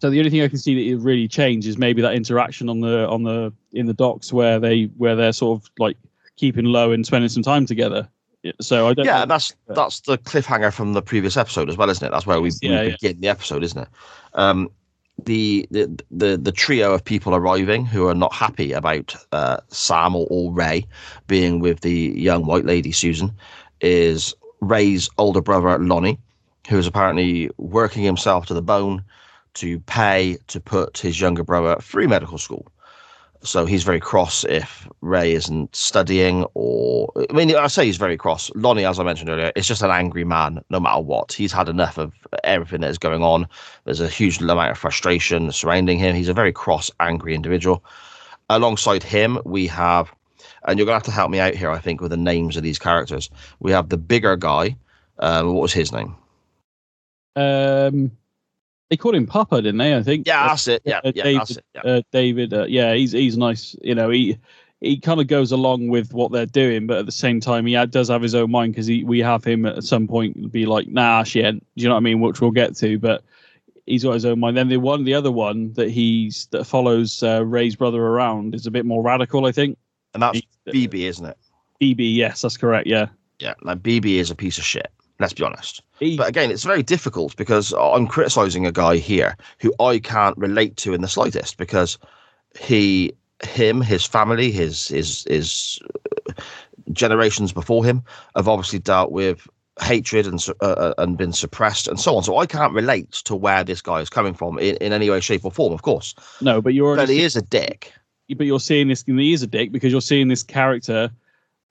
S2: So the only thing I can see that it really changed is maybe that interaction on the on the in the docks where they where they're sort of like keeping low and spending some time together. So I don't.
S1: Yeah, that's that's the cliffhanger from the previous episode as well, isn't it? That's where we, we
S2: Yeah, yeah.
S1: begin the episode, isn't it? Um, the, the the trio of people arriving who are not happy about uh, Sam or, or Ray being with the young white lady Susan is Ray's older brother Lonnie, who is apparently working himself to the bone to pay to put his younger brother through medical school. So he's very cross if Ray isn't studying, or I mean, I say he's very cross. Lonnie, as I mentioned earlier, is just an angry man, no matter what. He's had enough of everything that is going on. There's a huge amount of frustration surrounding him. He's a very cross, angry individual. Alongside him, we have, and you're gonna have to help me out here, I think, with the names of these characters. We have the bigger guy. Um, what was his name?
S2: Um, they called him Papa, didn't they? I think.
S1: Yeah, that's it. Yeah,
S2: uh,
S1: yeah,
S2: David,
S1: that's it. Yeah.
S2: uh, David. Uh, yeah, he's he's nice. You know, he he kind of goes along with what they're doing, but at the same time, he does have his own mind because we have him at some point be like, "Nah, she ain't." Do you know what I mean? Which we'll get to, but he's got his own mind. Then the one, the other one that he's that follows uh, Ray's brother around is a bit more radical, I think.
S1: And that's
S2: He-
S1: BB, isn't it?
S2: BB, yes, that's correct. Yeah,
S1: Yeah, like BB is a piece of shit. Let's be honest. But again, it's very difficult because I'm criticizing a guy here who I can't relate to in the slightest because he, him, his family, his his his uh, generations before him have obviously dealt with hatred and uh, uh, and been suppressed and so on. So I can't relate to where this guy is coming from in, in any way, shape, or form. Of course,
S2: no, but you're
S1: but he is a dick.
S2: but you're seeing this he is a dick because you're seeing this character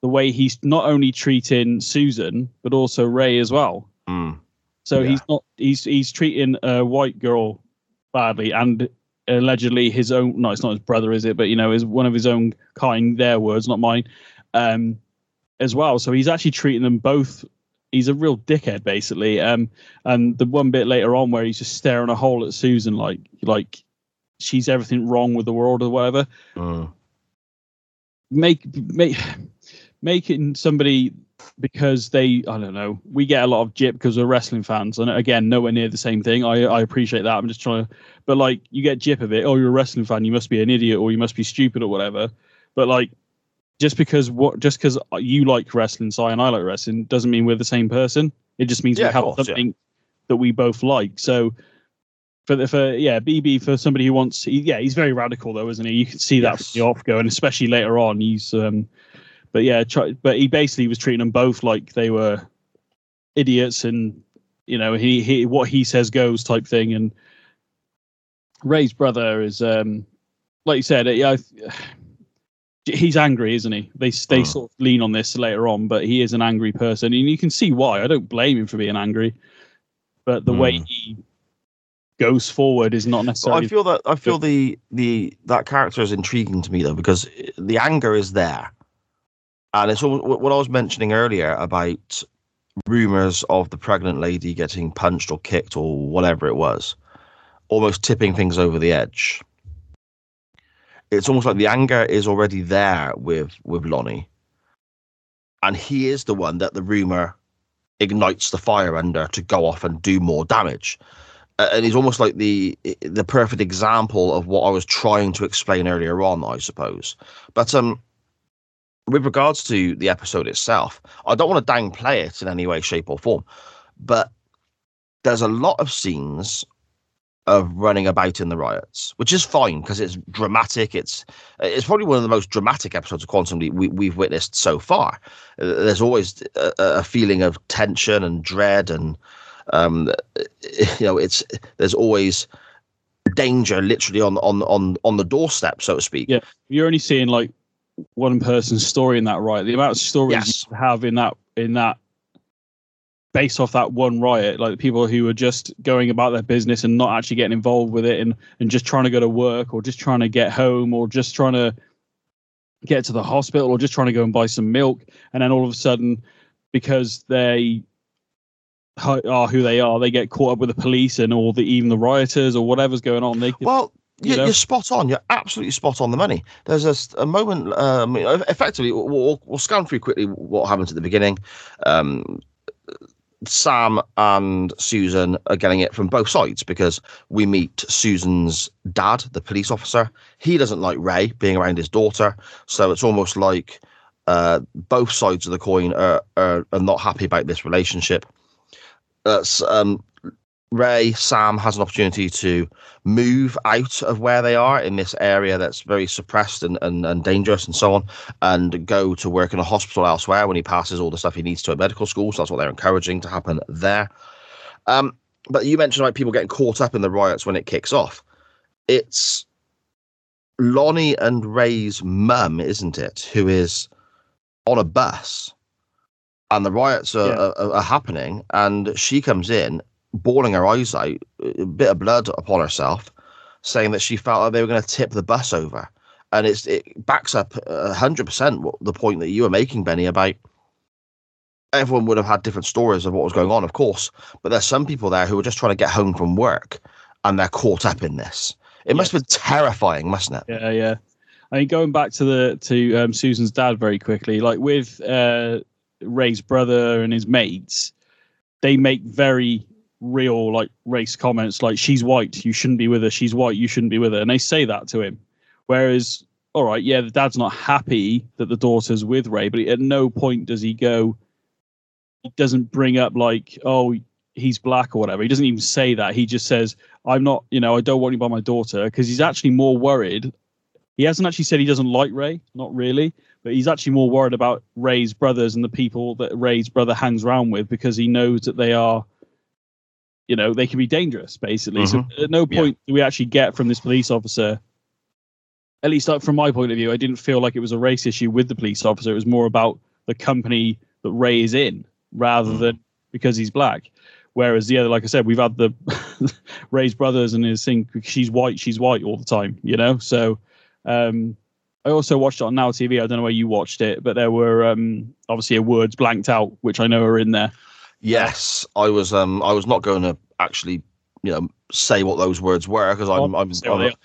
S2: the way he's not only treating Susan but also Ray as well.
S1: Mm.
S2: So
S1: Yeah.
S2: he's not he's he's treating a white girl badly and allegedly his own no it's not his brother is it but you know is one of his own kind their words not mine um as well so he's actually treating them both he's a real dickhead basically um and the one bit later on where he's just staring a hole at Susan like like she's everything wrong with the world or whatever
S1: Mm.
S2: make make making somebody because they I don't know we get a lot of jip because we're wrestling fans. And again nowhere near the same thing. I I appreciate that. I'm just trying to but like you get jip of it. Oh you're a wrestling fan. You must be an idiot or you must be stupid or whatever. But like just because what just because you like wrestling Si and I like wrestling doesn't mean we're the same person. It just means
S1: Yeah,
S2: we have
S1: course, yeah.
S2: something that we both like. So for the for yeah BB for somebody who wants yeah he's very radical though isn't he? You can see that
S1: Yes.
S2: from the off go and especially later on he's um but yeah but he basically was treating them both like they were idiots and you know he, he what he says goes type thing. And Ray's brother is um like you said yeah he's angry isn't he? They they
S1: Mm.
S2: sort of lean on this later on but he is an angry person. And you can see why. I don't blame him for being angry. But the way
S1: Mm.
S2: he goes forward is not
S1: But
S2: necessarily
S1: I feel that I feel the the that character is intriguing to me though because the anger is there, and it's almost, what I was mentioning earlier about rumors of the pregnant lady getting punched or kicked or whatever it was, almost tipping things over the edge. It's almost like the anger is already there with with Lonnie, and he is the one that the rumor ignites the fire under to go off and do more damage and he's almost like the the perfect example of what I was trying to explain earlier on, I suppose. But um, with regards to the episode itself, I don't want to downplay it in any way, shape, or form. But there's a lot of scenes of running about in the riots, which is fine because it's dramatic. It's it's probably one of the most dramatic episodes of Quantum Leap we, we've witnessed so far. There's always a, a feeling of tension and dread and um, you know, it's there's always danger literally on on on on the doorstep, so to speak.
S2: Yeah. you're only seeing like one person's story in that riot. The amount of stories
S1: Yes.
S2: you have in that in that based off that one riot, like people who are just going about their business and not actually getting involved with it and and just trying to go to work or just trying to get home or just trying to get to the hospital or just trying to go and buy some milk and then all of a sudden because they are who they are they get caught up with the police and all the even the rioters or whatever's going on they
S1: Well,
S2: You
S1: you're spot on. You're absolutely spot on the money. There's a, a moment. Um, effectively, we'll, we'll, we'll scan through quickly what happens at the beginning. Um, Sam and Susan are getting it from both sides because we meet Susan's dad, the police officer. He doesn't like Ray being around his daughter, so it's almost like uh, both sides of the coin are, are, are not happy about this relationship. That's um, Ray. Sam has an opportunity to move out of where they are in this area that's very suppressed and, and, and dangerous and so on, and go to work in a hospital elsewhere when he passes all the stuff he needs to a medical school. So that's what they're encouraging to happen there. Um, but you mentioned like people getting caught up in the riots when it kicks off. It's Lonnie and Ray's mum, isn't it, who is on a bus and the riots are,
S2: Yeah.
S1: are, are happening and she comes in bawling her eyes out, a bit of blood upon herself, saying that she felt like they were going to tip the bus over. And it's it backs up a hundred percent what the point that you were making, Benny, about everyone would have had different stories of what was going on, of course. But there's some people there who are just trying to get home from work and they're caught up in this. It must have been terrifying, mustn't it?
S2: Yeah, yeah. I mean, going back to the to um, Susan's dad very quickly, like with uh, Ray's brother and his mates, they make very real like race comments, like "she's white, you shouldn't be with her. She's white, you shouldn't be with her," and they say that to him. Whereas, all right, yeah, the dad's not happy that the daughter's with Ray, but at no point does he go. He doesn't bring up like, "Oh, he's black" or whatever. He doesn't even say that. He just says, I'm not, you know, I don't want you by my daughter because he's actually more worried. He hasn't actually said he doesn't like Ray, not really, but he's actually more worried about Ray's brothers and the people that Ray's brother hangs around with because he knows that they are, you know, they can be dangerous basically. So at no
S1: Yeah.
S2: point do we actually get from this police officer, at least like, from my point of view, I didn't feel like it was a race issue with the police officer. It was more about the company that Ray is in rather
S1: Mm.
S2: than because he's black. Whereas the other, like I said, we've had the Ray's brothers and his thing. She's white, she's white all the time, you know. So, um, I also watched it on Now TV. I don't know where you watched it, but there were um, obviously words blanked out, which I know are in there.
S1: Yes, I was. Um, I was not going to actually you know say what those words were because I'm, I'm, I'm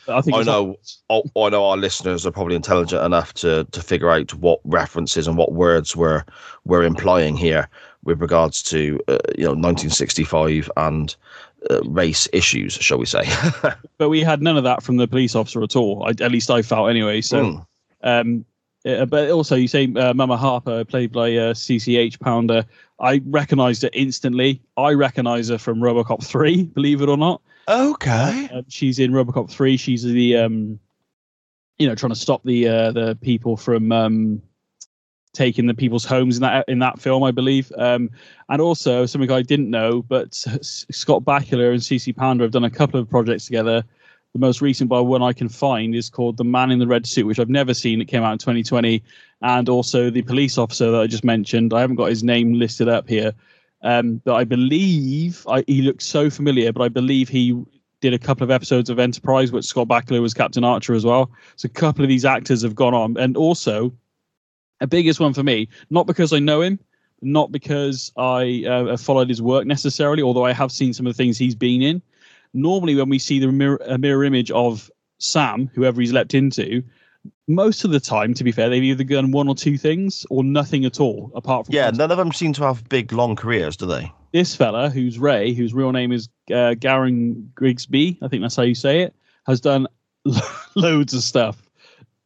S2: I think
S1: I know- I know our listeners are probably intelligent enough to to figure out what references and what words we're we're implying here with regards to uh, you know 1965 and uh, race issues, shall we say?
S2: but we had none of that from the police officer at all. I, at least I felt anyway. So,
S1: Mm.
S2: um, uh, but also you say uh, Mama Harper played by uh, CCH Pounder. I recognised her instantly. I recognise her from RoboCop three. Believe it or not,
S1: Okay.
S2: um, she's in RoboCop three. She's the um, you know trying to stop the uh, the people from um, taking the people's homes in that in that film, I believe. Um, and also something I didn't know, but Scott Bakula and CC Pounder have done a couple of projects together. The most recent by one I can find is called The Man in the Red Suit, which I've never seen. It came out in 2020, and also the police officer that I just mentioned. I haven't got his name listed up here, um, but I believe I, he looks so familiar. But I believe he did a couple of episodes of Enterprise, which Scott Bakula was Captain Archer as well. So a couple of these actors have gone on, and also a biggest one for me, not because I know him, not because I uh, have followed his work necessarily, although I have seen some of the things he's been in. Normally, when we see the mirror, a mirror image of Sam, whoever he's leapt into, most of the time, to be fair, they've either done one or two things or nothing at all, apart from
S1: Yeah, none of them seem to have big, long careers, do they?
S2: this fella, who's Ray, whose real name is uh, Garen Grigsby, I think that's how you say it, has done loads of stuff.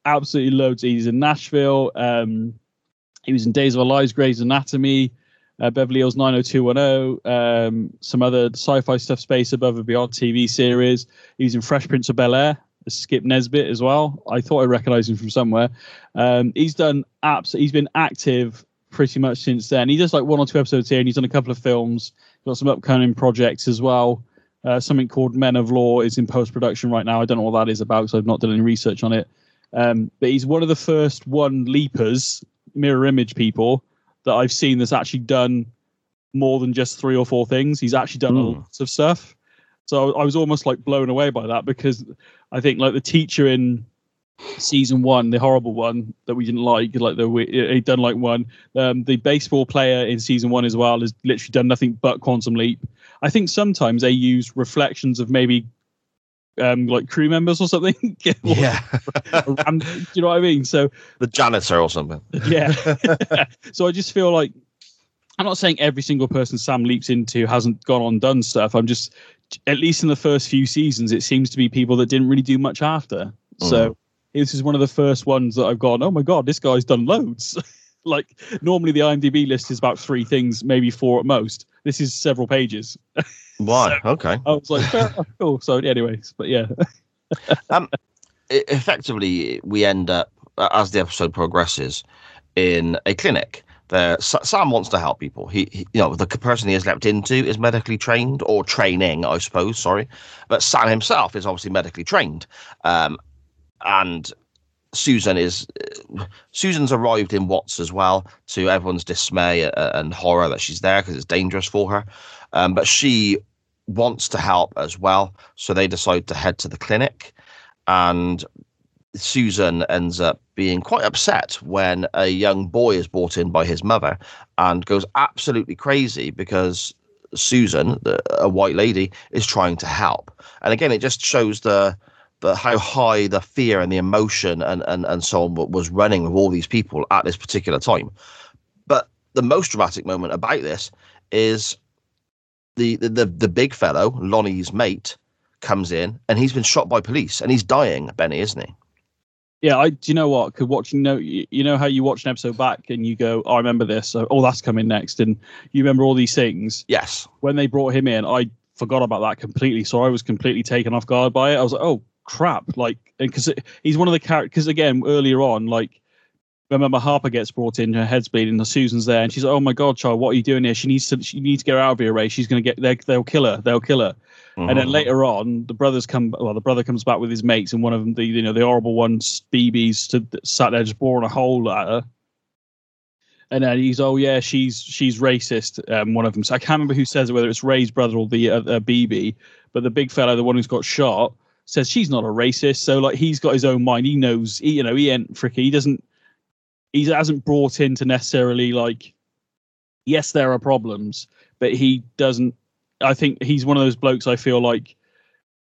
S2: Absolutely loads. He's in Nashville. Um, he was in Days of Our Lives, Grey's Anatomy, uh, Beverly Hills 90210, um, some other sci-fi stuff, Space Above and Beyond TV series. He was in Fresh Prince of Bel Air, Skip Nesbit as well. I thought I recognised him from somewhere. Um, he's done apps. He's been active pretty much since then. He does like one or two episodes here, and he's done a couple of films. Got some upcoming projects as well. Uh, something called Men of Law is in post production right now. I don't know what that is about, because I've not done any research on it. Um, but he's one of the first one leapers, mirror image people that I've seen that's actually done more than just three or four things. He's actually done
S1: Hmm.
S2: lots of stuff. So I was almost like blown away by that because I think like the teacher in season one, the horrible one that we didn't like, like the he'd done like one. Um, the baseball player in season one as well has literally done nothing but quantum leap. I think sometimes they use reflections of maybe um, like crew members or something.
S1: Yeah.
S2: and, do you know what I mean? So
S1: the janitor or something.
S2: yeah. so I just feel like I'm not saying every single person Sam leaps into hasn't gone on done stuff. I'm just at least in the first few seasons, it seems to be people that didn't really do much after. So this is one of the first ones that I've gone, oh my god, this guy's done loads. Like normally the IMDb list is about three things, maybe four at most. This is several pages.
S1: Why? Okay.
S2: I was like, fair cool. So, anyways, but yeah,
S1: I- effectively we end up as the episode progresses in a clinic there sam wants to help people he, he you know the person he has leapt into is medically trained or training i suppose sorry but sam himself is obviously medically trained um, and susan is susan's arrived in watts as well to everyone's dismay and horror that she's there because it's dangerous for her um, but she wants to help as well so they decide to head to the clinic and Susan ends up being quite upset when a young boy is brought in by his mother and goes absolutely crazy because Susan, a white lady, is trying to help. And again, it just shows the the how high the fear and the emotion and, and, and so on was running with all these people at this particular time. But the most dramatic moment about this is the the the, the big fellow, Lonnie's mate, comes in and he's been shot by police and he's dying, Benny, isn't he?
S2: yeah. I do you know what? Could watching know you you know how you watch an episode back and you go, oh, I remember this. So, oh, that's coming next, and you remember all these things.
S1: Yes.
S2: when they brought him in, I forgot about that completely. So I was completely taken off guard by it. I was like, oh crap! Like, because he's one of the characters. Because again, earlier on, like, remember Harper gets brought in, her head's bleeding, and Susan's there, and she's like, oh my god, child, what are you doing here? She needs to, she needs to get out of here, Ray. She's gonna get, they, they'll kill her, they'll kill her. And then
S1: Mhm.
S2: later on, the brothers come. Well, the brother comes back with his mates, and one of them, the you know, the horrible ones, BBs, sat there just boring a hole at her. And then he's, oh yeah, she's she's racist. Um, one of them. So I can't remember who says it, whether it's Ray's brother or the uh, uh, BB. But the big fellow, the one who's got shot, says she's not a racist. So like he's got his own mind. He knows. He, you know, he ain't fricky. He doesn't. He hasn't brought in to necessarily like. Yes, there are problems, but he doesn't I think he's one of those blokes. I feel like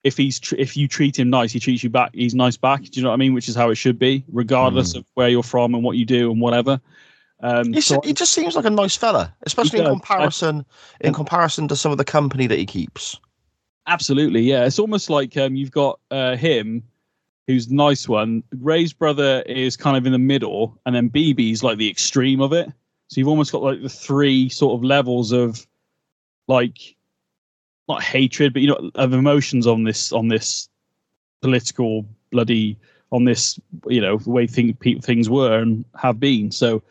S2: if he's tr- if you treat him nice, he treats you back. He's nice back. Do you know what I mean? Which is how it should be, regardless
S1: Mm.
S2: of where you're from and what you do and whatever. Um,
S1: He,
S2: so
S1: he just seems like a nice fella, especially in
S2: does.
S1: comparison in comparison to some of the company that he keeps.
S2: Absolutely, yeah. It's almost like um, you've got uh, him, who's the nice one. Ray's brother is kind of in the middle, and then BB's like the extreme of it. So you've almost got like the three sort of levels of like not hatred, but you know, of emotions on this on this political bloody on this you know the way thing, pe- things were and have been. So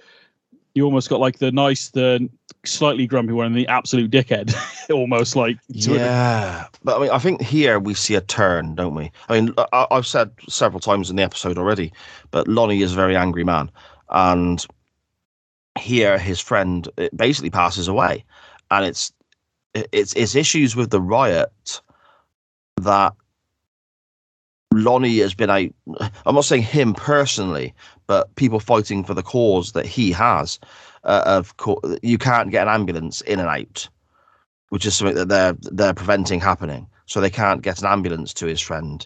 S2: you almost got like the nice, the slightly grumpy one, and the absolute dickhead, almost like
S1: Yeah, but I mean, I think here we see a turn, don't we? I mean, I, I've said several times in the episode already, but Lonnie is a very angry man, and here his friend eh, basically passes away, and it's it's it's issues with the riot that Lonnie has been out. I'm not saying him personally, but people fighting for the cause that he has. Uh, of course, you can't get an ambulance in and out which is something that they're they're preventing happening. So they can't get an ambulance to his friend.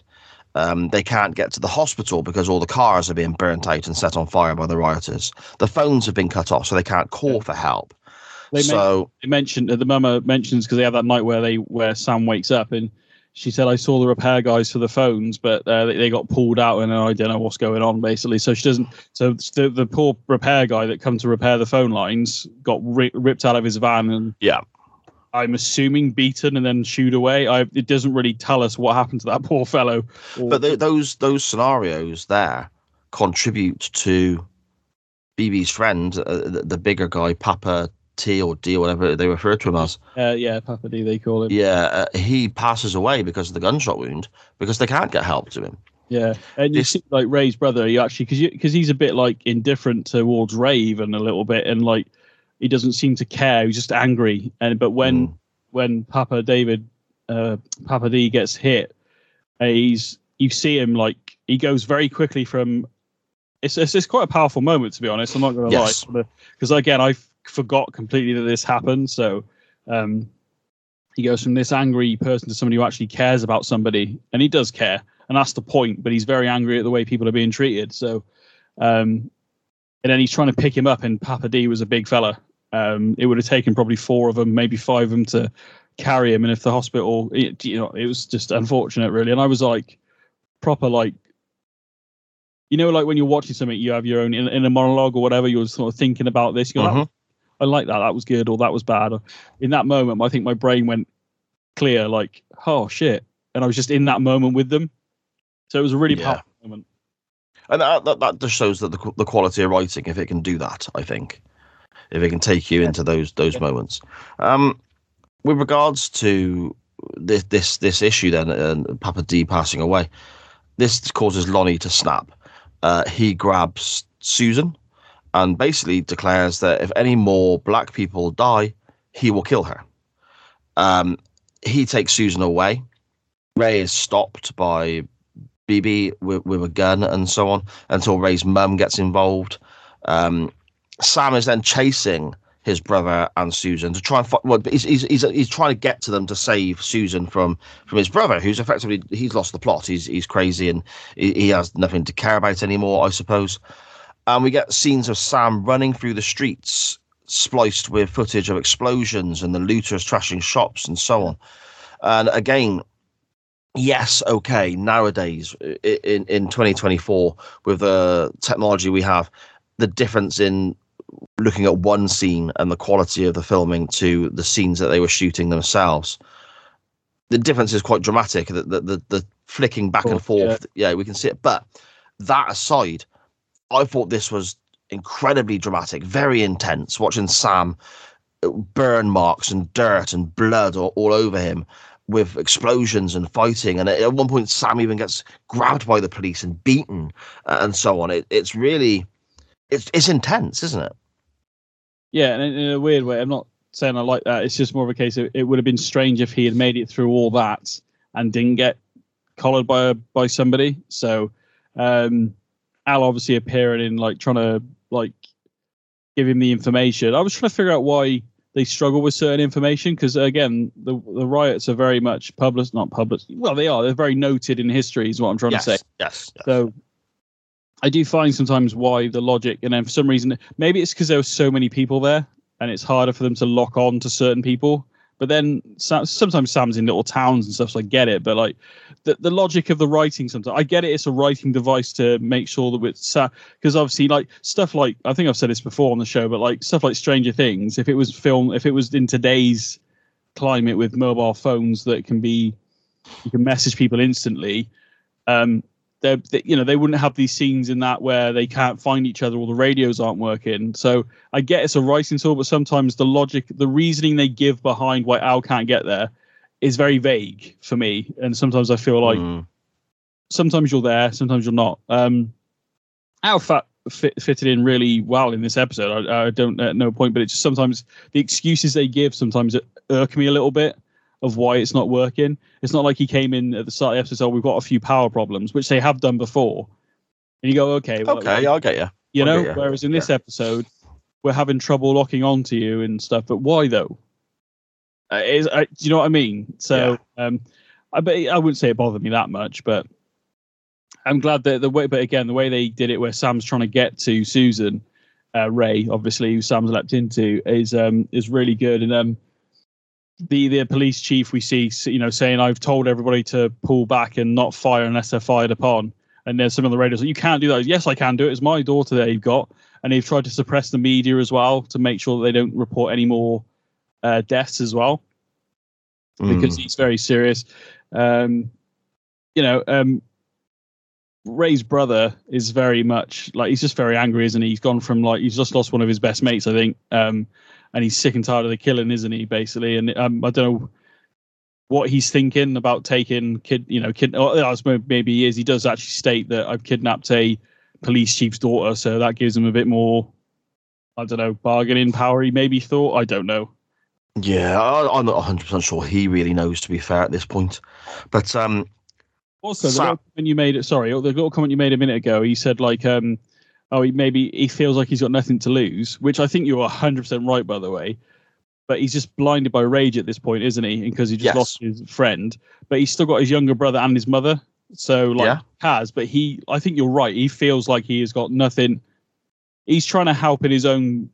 S1: Um, they can't get to the hospital because all the cars are being burnt out and set on fire by the rioters. The phones have been cut off, so they can't call for help.
S2: They
S1: so
S2: they mentioned the mama mentions because they have that night where they where Sam wakes up and she said I saw the repair guys for the phones, but uh, they, they got pulled out and I don't know what's going on basically. So she doesn't. So the, the poor repair guy that come to repair the phone lines got ri- ripped out of his van and
S1: yeah,
S2: I'm assuming beaten and then shooed away. I it doesn't really tell us what happened to that poor fellow. Or-
S1: but th those those scenarios there contribute to BB's friend, uh, the, the bigger guy, Papa T or D, or whatever they refer to him as.
S2: uh, yeah, Papa D they call him.
S1: Yeah, uh, he passes away because of the gunshot wound because they can't get help to him.
S2: Yeah, and you
S1: This-
S2: see, like Ray's brother, you actually because because he's a bit like indifferent towards Ray even a little bit, and like he doesn't seem to care. He's just angry. And but when
S1: Mm.
S2: when Papa David, uh, Papa D gets hit, uh, he's you see him like he goes very quickly from. It's it's, it's quite a powerful moment to be honest. I'm not going to
S1: Yes.
S2: lie, because again I forgot completely that this happened. So. um he goes from this angry person to somebody who actually cares about somebody, and he does care, and that's the point. But he's very angry at the way people are being treated. So, um, and then he's trying to pick him up, and Papa D was a big fella. Um, it would have taken probably four of them, maybe five of them, to carry him. And if the hospital, it, you know, it was just unfortunate, really. And I was like, proper like. You know, like when you're watching something, you have your own in, in a monologue or whatever. You're sort of thinking about this. You're like,
S1: Mhm.
S2: I like that. That was good, or that was bad. In that moment, I think my brain went clear, like, oh shit, and I was just in that moment with them. So it was a really
S1: Yeah.
S2: powerful moment.
S1: And that, that, that just shows that the, the quality of writing, if it can do that, I think, if it can take you into those those moments. Um, with regards to this this this issue, then and Papa D passing away, this causes Lonnie to snap. Uh, he grabs Susan and basically declares that if any more black people die, he will kill her. Um, he takes Susan away. Ray is stopped by BB with, with a gun and so on until Ray's mum gets involved. Um, Sam is then chasing his brother and Susan to try and find. Well, he's, he's, he's, he's trying to get to them to save Susan from from his brother, who's effectively he's lost the plot. He's he's crazy and he, he has nothing to care about anymore, I suppose. And we get scenes of Sam running through the streets, spliced with footage of explosions and the looters trashing shops and so on. And again, yes, okay, nowadays in in 2024 with the technology we have, the difference in looking at one scene and the quality of the filming to the scenes that they were shooting themselves, the difference is quite dramatic. The the the, the flicking back and forth, yeah. we can see it. But that aside, I thought this was incredibly dramatic, very intense. Watching Sam uh, burn marks and dirt and blood all, all over him with explosions and fighting. And at one point, Sam even gets grabbed by the police and beaten uh, and so on. It, it's really, it's it's intense, isn't it?
S2: Yeah, and in, a weird way, I'm not saying I like that. It's just more of a case of it would have been strange if he had made it through all that and didn't get collared by by somebody. So, um, Al obviously appearing in like trying to like give him the information. I was trying to figure out why they struggle with certain information because again, the the riots are very much public, not public. Well, they are. They're very noted in history, is what I'm trying
S1: yes,
S2: to say.
S1: yes, yes.
S2: So I do find sometimes why the logic, and then for some reason, maybe it's because there were so many people there, and it's harder for them to lock on to certain people. But then sometimes Sam's in little towns and stuff, so I get it. But like the, the logic of the writing, sometimes I get it. It's a writing device to make sure that it's because obviously like stuff like I think I've said this before on the show, but like stuff like Stranger Things, if it was film, if it was in today's climate with mobile phones that can be you can message people instantly um they, you know they wouldn't have these scenes in that where they can't find each other or the radios aren't working. So i get it's a writing tool but sometimes the logic the reasoning they give behind why al can't get there is very vague for me. And sometimes i feel like
S1: Mm.
S2: sometimes you're there sometimes you're not. Um al fa- fit, fitted in really well in this episode. I, I don't at no point but it's just sometimes the excuses they give sometimes irk me a little bit of why it's not working. It's not like he came in at the start of the episode, we've got a few power problems, which they have done before. And you go, okay, well,
S1: Okay, I'll get you.
S2: you
S1: I
S2: know,
S1: ya.
S2: whereas in this episode, we're having trouble locking onto you and stuff. But why though? Uh, is, uh, do you know what I mean? So, um, I but I wouldn't say it bothered me that much, but I'm glad that the way. But again, the way they did it, where Sam's trying to get to Susan, uh, Ray, obviously, who Sam's leapt into, is um is really good. And um, the the police chief we see, you know, saying, "I've told everybody to pull back and not fire unless they're fired upon." And there's some of the radios like, "You can't do that." Yes, I can do it. It's my daughter that they've got, and they've tried to suppress the media as well to make sure that they don't report any more uh, deaths as well because
S1: Mm.
S2: he's very serious. Um, you know, um, Ray's brother is very much like he's just very angry, isn't he? He's gone from like he's just lost one of his best mates, I think, um, and he's sick and tired of the killing, isn't he? Basically, and um, I don't know what he's thinking about taking kid, you know, kid. Or else maybe he is. He does actually state that I've kidnapped a police chief's daughter, so that gives him a bit more. I don't know, bargaining power. He maybe thought. I don't know.
S1: Yeah, I, I'm not 100 percent sure he really knows. To be fair, at this point, but um,
S2: Also, the
S1: Sa-
S2: little comment you made, it, sorry, the little comment you made a minute ago, he said like, um, oh, he maybe he feels like he's got nothing to lose, which I think you're 100 percent right, by the way. But he's just blinded by rage at this point, isn't he? Because he just
S1: Yes.
S2: lost his friend, but he's still got his younger brother and his mother. So like
S1: Yeah.
S2: has, but he, I think you're right. He feels like he has got nothing. He's trying to help in his own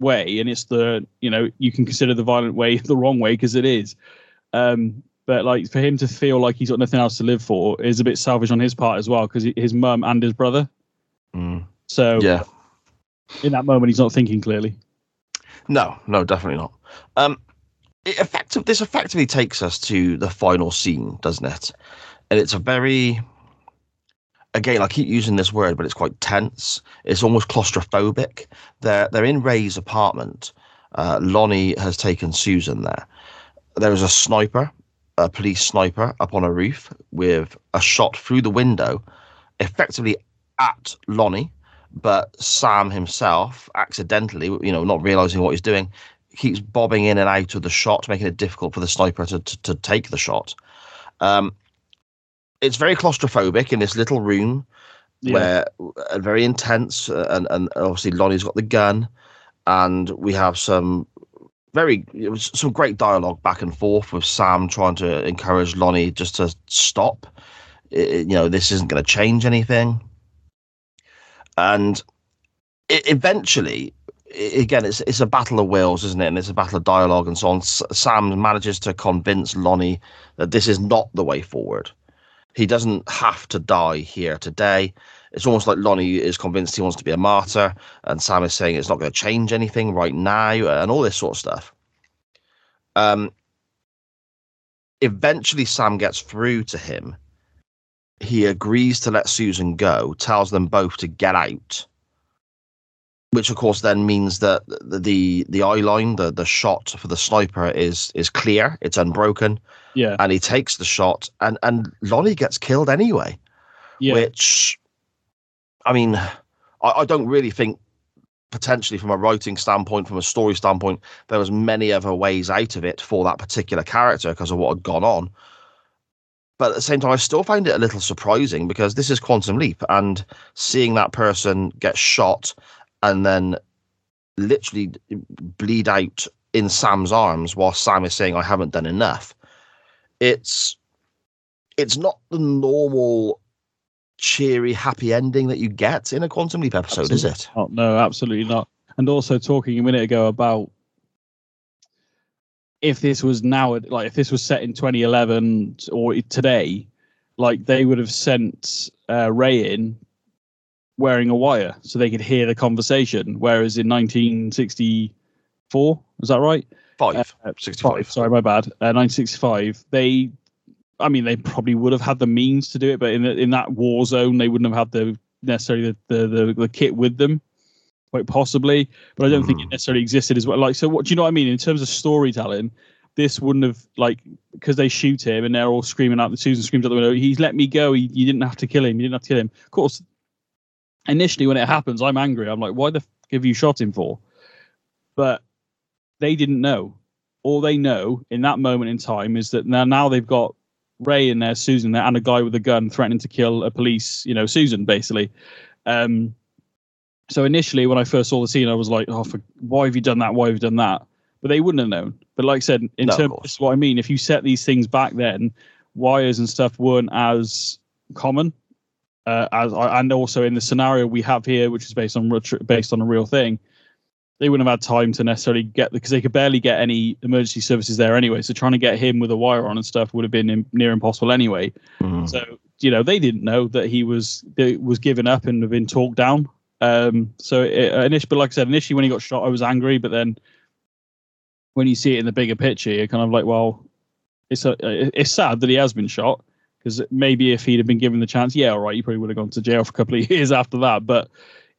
S2: way, and it's the you know you can consider the violent way the wrong way because it is. Um, but like for him to feel like he's got nothing else to live for is a bit selfish on his part as well because his mum and his brother.
S1: mm,
S2: So
S1: yeah,
S2: in that moment, he's not thinking clearly.
S1: no, no, definitely not. Um, it effective. This effectively takes us to the final scene, doesn't it? And it's a very, again, I keep using this word, but it's quite tense. It's almost claustrophobic. They're they're in Ray's apartment. Uh, Lonnie has taken Susan there. There is a sniper, a police sniper, up on a roof with a shot through the window, effectively at Lonnie. But Sam himself, accidentally, you know, not realizing what he's doing, keeps bobbing in and out of the shot, making it difficult for the sniper to, to, to take the shot. Um, it's very claustrophobic in this little room
S2: Yeah.
S1: where uh, very intense, uh, and, and obviously Lonnie's got the gun, and we have some very it was some great dialogue back and forth with Sam trying to encourage Lonnie just to stop. I- I- you know, this isn't going to change anything, and it, eventually again, it's it's a battle of wills, isn't it? And it's a battle of dialogue and so on. Sam manages to convince Lonnie that this is not the way forward. He doesn't have to die here today. It's almost like Lonnie is convinced he wants to be a martyr, and Sam is saying it's not going to change anything right now, and all this sort of stuff. Um, eventually, Sam gets through to him. He agrees to let Susan go, tells them both to get out which of course then means that the the, the eye line, the, the shot for the sniper is is clear, it's unbroken,
S2: Yeah,
S1: and he takes the shot, and and Lonnie gets killed anyway.
S2: yeah,
S1: Which, I mean, I, I don't really think potentially from a writing standpoint, from a story standpoint, there was many other ways out of it for that particular character because of what had gone on. But at the same time, I still find it a little surprising because this is Quantum Leap, and seeing that person get shot and then literally bleed out in Sam's arms while Sam is saying, "I haven't done enough." It's it's not the normal cheery, happy ending that you get in a Quantum Leap episode,
S2: Absolutely.
S1: is it?
S2: Oh, no, absolutely not. And also talking a minute ago about if this was now, like if this was set in 2011 or today, like they would have sent uh, Ray in wearing a wire so they could hear the conversation. Whereas in 1964, was that right?
S1: Five,
S2: Uh,
S1: 65.
S2: Sorry, my bad. Uh, 1965. They, I mean, they probably would have had the means to do it, but in the, in that war zone, they wouldn't have had the necessarily the, the, the, the kit with them, quite possibly. But I don't think it
S1: Mm.
S2: necessarily existed as well. Like, so what do you know what I mean in terms of storytelling? This wouldn't have like because they shoot him and they're all screaming out. The Susan screams out the window. He's let me go. He, you didn't have to kill him. You didn't have to kill him. Of course, initially when it happens, I'm angry. I'm like, why the f- have you shot him for? But they didn't know. All they know in that moment in time is that now now they've got Ray in there, Susan there, and a guy with a gun threatening to kill a police, you know, Susan basically. Um, so initially, when I first saw the scene, I was like, "Oh, for, why have you done that? Why have you done that?" But they wouldn't have known. But like I said, in
S1: No, of
S2: terms, this is what I mean. If you set these things back then, wires and stuff weren't as common. Uh, as and also in the scenario we have here, which is based on based on a real thing, they wouldn't have had time to necessarily get because they could barely get any emergency services there anyway. So trying to get him with a wire on and stuff would have been im- near impossible anyway.
S1: Mm.
S2: So you know they didn't know that he was that was given up and have been talked down. Um, so it, initially, but like I said, initially when he got shot, I was angry, but then when you see it in the bigger picture, you're kind of like, well, it's a, it's sad that he has been shot because maybe if he'd have been given the chance, yeah, all right, he probably would have gone to jail for a couple of years after that, but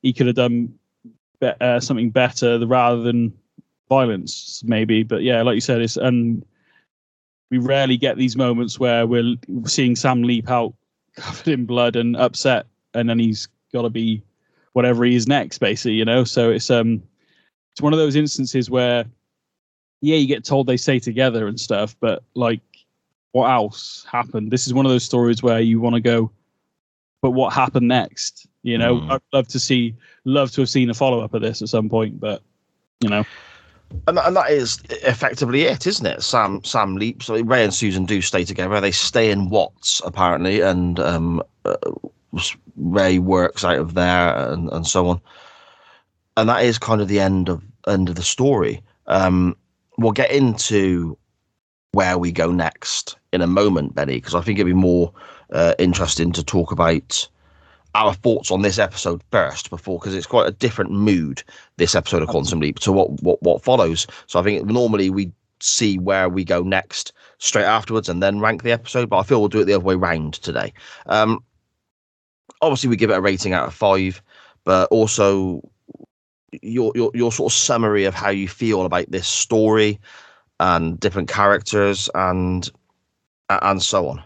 S2: he could have done be- uh, something better rather than violence, maybe. But yeah, like you said, it's and we rarely get these moments where we're seeing Sam leap out covered in blood and upset, and then he's got to be whatever he is next, basically, you know. So it's um, it's one of those instances where, yeah, you get told they stay together and stuff, but like, what else happened? This is one of those stories where you want to go, but what happened next? You know,
S1: Mm.
S2: I'd love to see, love to have seen a follow up of this at some point, but you know,
S1: and, and that is effectively it, isn't it? Sam Sam leaps. Ray and Susan do stay together. They stay in Watts apparently, and um, uh, Ray works out of there, and, and so on. And that is kind of the end of end of the story. Um, we'll get into where we go next in a moment, Benny, because I think it'd be more uh, interesting to talk about our thoughts on this episode first before because it's quite a different mood this episode of quantum leap to what what what follows so i think normally we see where we go next straight afterwards and then rank the episode but i feel we'll do it the other way round today um obviously we give it a rating out of five but also your your your sort of summary of how you feel about this story and different characters and and so on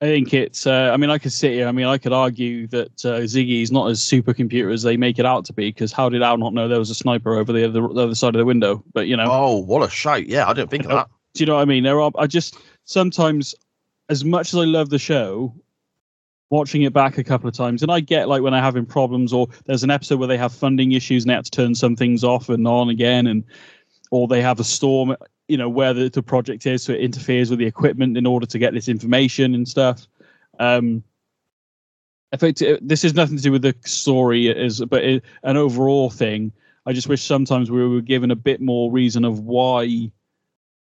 S2: I think it's. Uh, I mean, I could sit here. I mean, I could argue that uh, Ziggy is not as supercomputer as they make it out to be. Because how did Al not know there was a sniper over the other, the other side of the window? But you know,
S1: oh what a shout yeah i didn't think of that
S2: do you know what I mean? There are. I just sometimes, as much as I love the show, watching it back a couple of times, and I get like when I'm having problems, or there's an episode where they have funding issues and they have to turn some things off and on again, and or they have a storm, you know, where the, the project is, so it interferes with the equipment in order to get this information and stuff. Um, I think t- this is nothing to do with the story, is but it, an overall thing. I just wish sometimes we were given a bit more reason of why.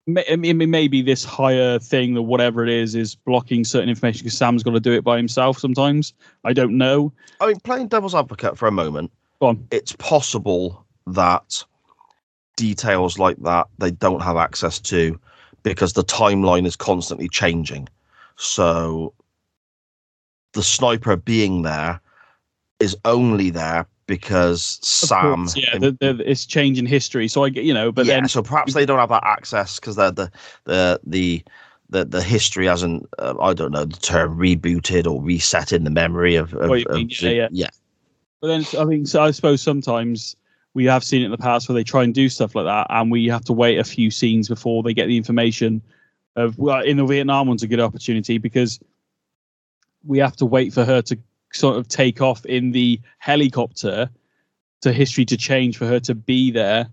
S2: I mean, maybe this higher thing or whatever it is is blocking certain information because Sam's got to do it by himself sometimes. I don't know.
S1: I mean, playing devil's advocate for a moment, it's possible that details like that they don't have access to because the timeline is constantly changing. So the sniper being there is only there because Sam.
S2: course, yeah, the, the, it's changing history. So I get, you know, but
S1: yeah,
S2: then
S1: so perhaps they don't have that access because the the the the the, the history hasn't uh, I don't know the term rebooted or reset in the memory of, of, of
S2: mean, yeah, yeah.
S1: yeah
S2: But then I mean so I suppose sometimes we have seen it in the past where they try and do stuff like that, and we have to wait a few scenes before they get the information. Of well, in the Vietnam one's a good opportunity because we have to wait for her to sort of take off in the helicopter to history to change for her to be there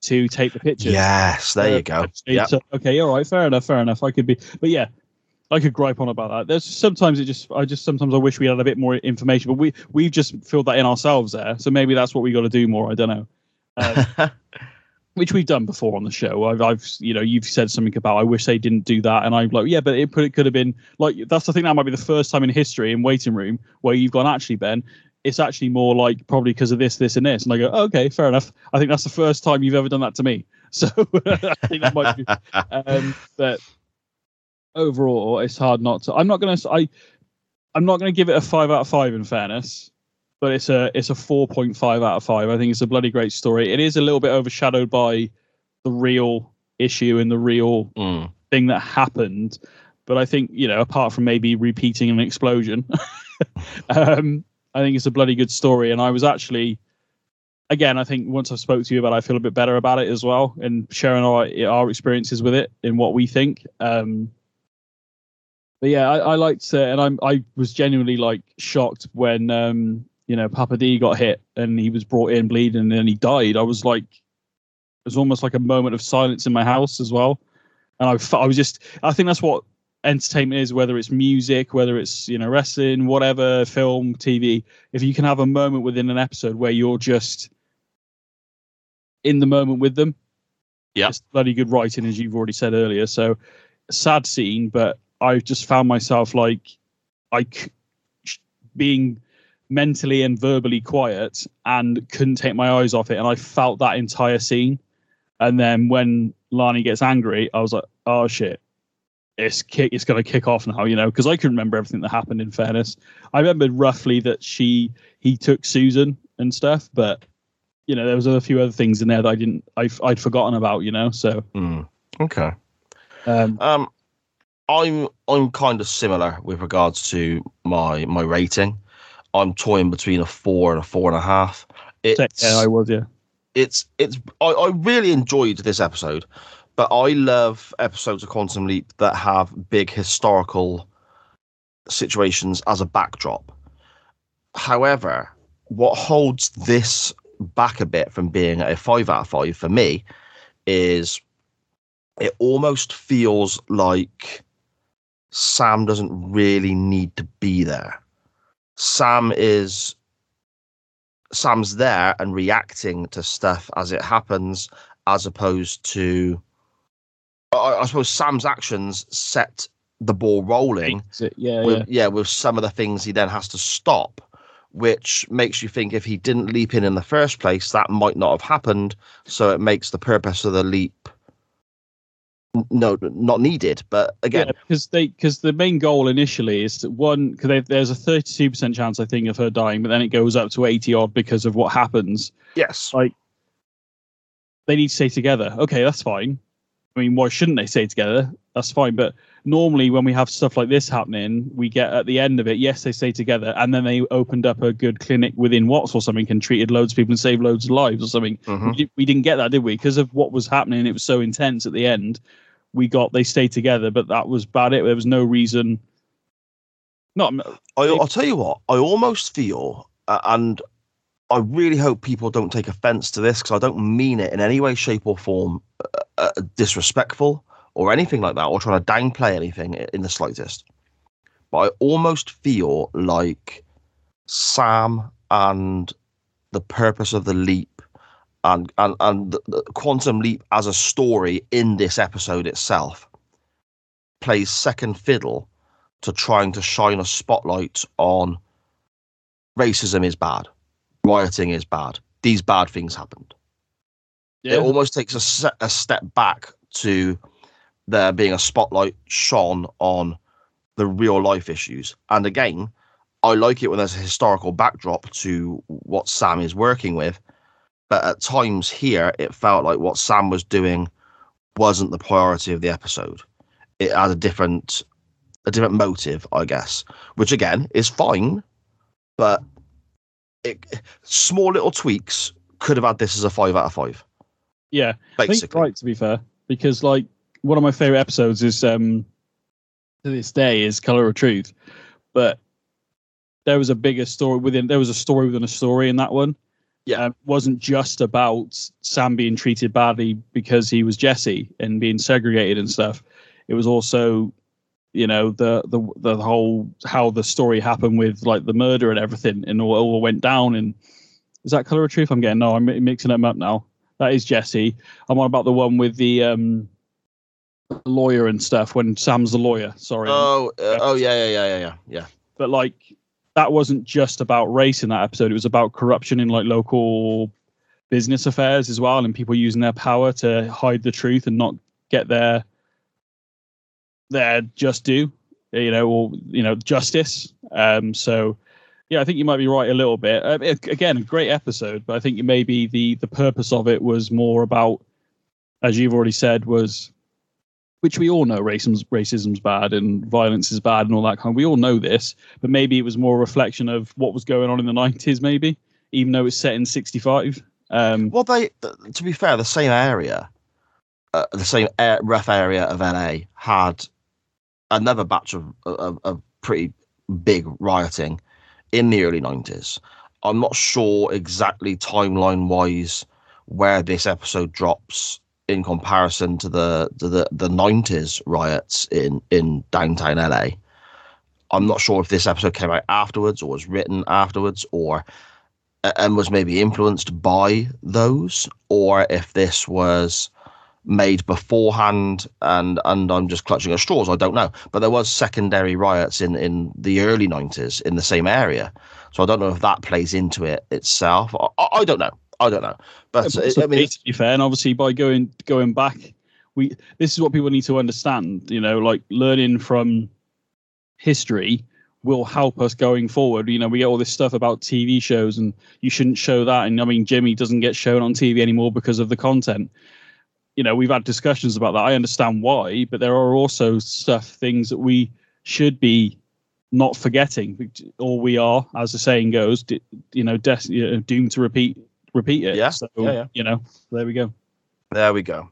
S2: to take the pictures.
S1: Yes, there you go.
S2: Uh,
S1: Yeah.
S2: so- okay, all right, fair enough, fair enough. I could be, but yeah, I could gripe on about that. There's sometimes it just, I just sometimes I wish we had a bit more information, but we we've just filled that in ourselves there. So maybe that's what we got to do more. I don't know. Um, which we've done before on the show. I've, I've, you know, you've said something about I wish they didn't do that, and I'm like, yeah, but it, it could have been like that's. I think that might be the first time in history in waiting room where you've gone actually, Ben. It's actually more like probably because of this, this, and this, and I go, okay, fair enough. I think that's the first time you've ever done that to me. So I think that might be. Um, but overall, it's hard not to. I'm not gonna. I. I'm not gonna give it a five out of five. In fairness, but it's a it's a 4.5 out of 5 i think it's a bloody great story. It is a little bit overshadowed by the real issue and the real
S1: Mm.
S2: thing that happened. But i think you know apart from maybe repeating an explosion um i think it's a bloody good story. And i was actually again i think once I've spoke to you about it i feel a bit better about it as well and sharing our our experiences with it and what we think. Um but yeah, I, I liked it, and I'm I was genuinely like shocked when um you know Papa D got hit and he was brought in bleeding and then he died. I was like, it was almost like a moment of silence in my house as well, and I I was just I think that's what entertainment is, whether it's music, whether it's you know wrestling, whatever, film, TV. If you can have a moment within an episode where you're just in the moment with them,
S1: Yeah.
S2: it's bloody good writing, as you've already said earlier. So sad scene, but I just found myself like I c- being mentally and verbally quiet and couldn't take my eyes off it, and I felt that entire scene. And then when Lani gets angry, I was like, "Oh shit, it's kick, it's gonna kick off now," you know, because I couldn't remember everything that happened. In fairness, I remembered roughly that she he took Susan and stuff, but you know there was a few other things in there that I didn't I, I'd forgotten about, you know. So
S1: Mm. Okay.
S2: um,
S1: Um, I'm I'm kind of similar with regards to my my rating. I'm toying between a four and a four and a half. It's
S2: yeah, I was yeah.
S1: it's it's I, I really enjoyed this episode, but I love episodes of Quantum Leap that have big historical situations as a backdrop. However, what holds this back a bit from being a five out of five for me is it almost feels like Sam doesn't really need to be there. Sam is Sam's there and reacting to stuff as it happens, as opposed to I, I suppose Sam's actions set the ball rolling
S2: Yeah,
S1: with
S2: yeah.
S1: yeah with some of the things he then has to stop which makes you think if he didn't leap in in the first place that might not have happened so it makes the purpose of the leap no not needed but again
S2: Yeah, because they because the main goal initially is that one because there's a 32 percent chance I think of her dying, but then it goes up to 80 odd because of what happens.
S1: yes like
S2: They need to stay together. Okay, that's fine. I mean, why shouldn't they stay together? That's fine. But normally, when we have stuff like this happening, we get at the end of it, yes, they stay together, and then they opened up a good clinic within Watts or something and treated loads of people and saved loads of lives or something.
S1: Mhm.
S2: We, we didn't get that, did we? Because of what was happening, it was so intense at the end. We got they stayed together, but that was about it. There was no reason. Not
S1: I, I'll tell you what, I almost feel, uh, and I really hope people don't take offense to this because I don't mean it in any way, shape, or form uh, uh, disrespectful or anything like that, or trying to downplay anything in the slightest. But I almost feel like Sam and the purpose of the leap and and and quantum leap as a story in this episode itself plays second fiddle to trying to shine a spotlight on racism is bad, rioting is bad. These bad things happened. It almost takes a, se- a step back to there being a spotlight shone on the real life issues. And again, I like it when there's a historical backdrop to what Sam is working with. But at times here, it felt like what Sam was doing wasn't the priority of the episode. It had a different a different motive, I guess, which again is fine, but it, small little tweaks could have had this as a five out of five,
S2: yeah. I think
S1: basically.
S2: right to be fair, because like one of my favorite episodes is um to this day is Color of Truth, but there was a bigger story within there was a story within a story in that one.
S1: Yeah.
S2: Um, wasn't just about Sam being treated badly because he was Jesse and being segregated and stuff. It was also, you know, the the the whole how the story happened with like the murder and everything and all, all went down. And is that Color of Truth? I'm getting no, I'm mixing them up now. That is Jesse. I'm on about the one with the um lawyer and stuff when Sam's the lawyer. Sorry.
S1: Oh, uh, oh yeah, yeah, yeah, yeah, yeah, yeah.
S2: but like that wasn't just about race in that episode. It was about corruption in like local business affairs as well, and people using their power to hide the truth and not get their their just due, you know, or you know, justice. Um, so yeah, I think you might be right a little bit. Uh, it- again, a great episode, but I think maybe the the purpose of it was more about, as you've already said, was which we all know racism's racism's bad and violence is bad and all that kind. Of, We all know this, but maybe it was more a reflection of what was going on in the nineties, maybe, even though it's set in sixty five. Um,
S1: Well, they, to be fair, the same area, uh, the same air, rough area of LA had another batch of, of, of pretty big rioting in the early 90s. I'm not sure exactly timeline wise where this episode drops in comparison to the the, the 90s riots in, in downtown LA. I'm not sure if this episode came out afterwards or was written afterwards or uh, and was maybe influenced by those, or if this was made beforehand and and I'm just clutching at straws. I don't know, but there was secondary riots in in the early '90s in the same area, so I don't know if that plays into it itself. I I don't know. I don't know, but
S2: but
S1: uh, I mean,
S2: to be fair, and obviously by going going back, we this is what people need to understand. You know, like learning from history will help us going forward. You know, we get all this stuff about TV shows, and you shouldn't show that. And I mean, Jimmy doesn't get shown on TV anymore because of the content. You know, we've had discussions about that. I understand why, but there are also stuff, things that we should be not forgetting, or we are, as the saying goes, you know, des- you know, doomed to repeat repeat it.
S1: Yeah,
S2: So,
S1: yeah, yeah.
S2: you know, there we go.
S1: There we go.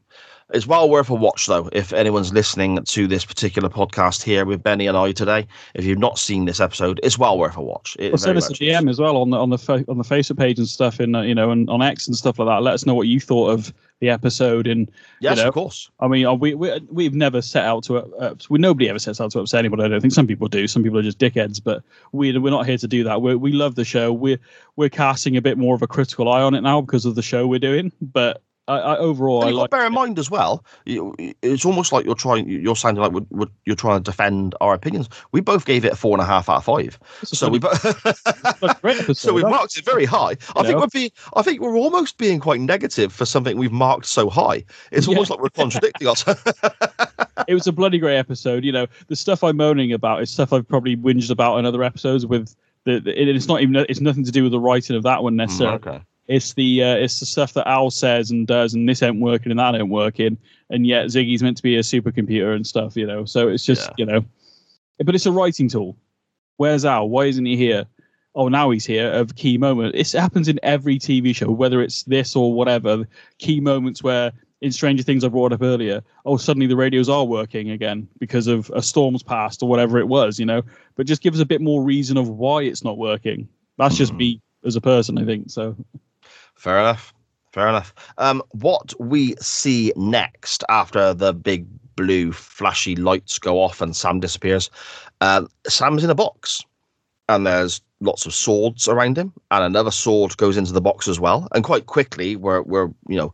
S1: It's well worth a watch, though, if anyone's listening to this particular podcast here with Benny and I today. If you've not seen this episode, it's well worth a watch. It
S2: Well, send us a DM
S1: is.
S2: as well on the on the fa- on the Facebook page and stuff, and uh, you know, and on X and stuff like that. Let us know what you thought of the episode. And
S1: Yes,
S2: know.
S1: of course.
S2: I mean, uh, we, we we've never set out to uh, we nobody ever sets out to upset anybody. I don't think some people do. Some people are just dickheads, but we we're not here to do that. We we love the show. We're we're casting a bit more of a critical eye on it now because of the show we're doing. But I, I overall,
S1: And
S2: I like.
S1: bear in mind as well, it's almost like you're trying, you're sounding like we're, we're- you're trying to defend our opinions. We both gave it a four and a half out of five.
S2: It's
S1: So we, bo-
S2: a great episode,
S1: so we marked it very high. I think
S2: know?
S1: we're being, I think we're almost being quite negative for something we've marked so high. It's
S2: Yeah.
S1: almost like we're contradicting ourselves.
S2: it was a bloody great episode. You know, the stuff I'm moaning about is stuff I've probably whinged about in other episodes. With the, the it's not even it's nothing to do with the writing of that one mm, necessarily.
S1: okay.
S2: It's the uh, it's the stuff that Al says and does, and this ain't working and that ain't working, and yet Ziggy's meant to be a supercomputer and stuff. You know, so it's just
S1: Yeah.
S2: you know, but it's a writing tool. Where's Al? Why isn't he here? Oh, now he's here. Of key moment. It happens in every TV show, whether it's this or whatever. Key moments where in Stranger Things I brought up earlier, oh, suddenly the radios are working again because of a storm's passed or whatever it was, you know. But just give us a bit more reason of why it's not working. That's just
S1: Mm.
S2: me as a person, I think. So
S1: Fair enough. Fair enough. Um, what we see next after the big blue flashy lights go off and Sam disappears, um, Sam's in a box, and there's lots of swords around him, and another sword goes into the box as well. And quite quickly, we're we're you know,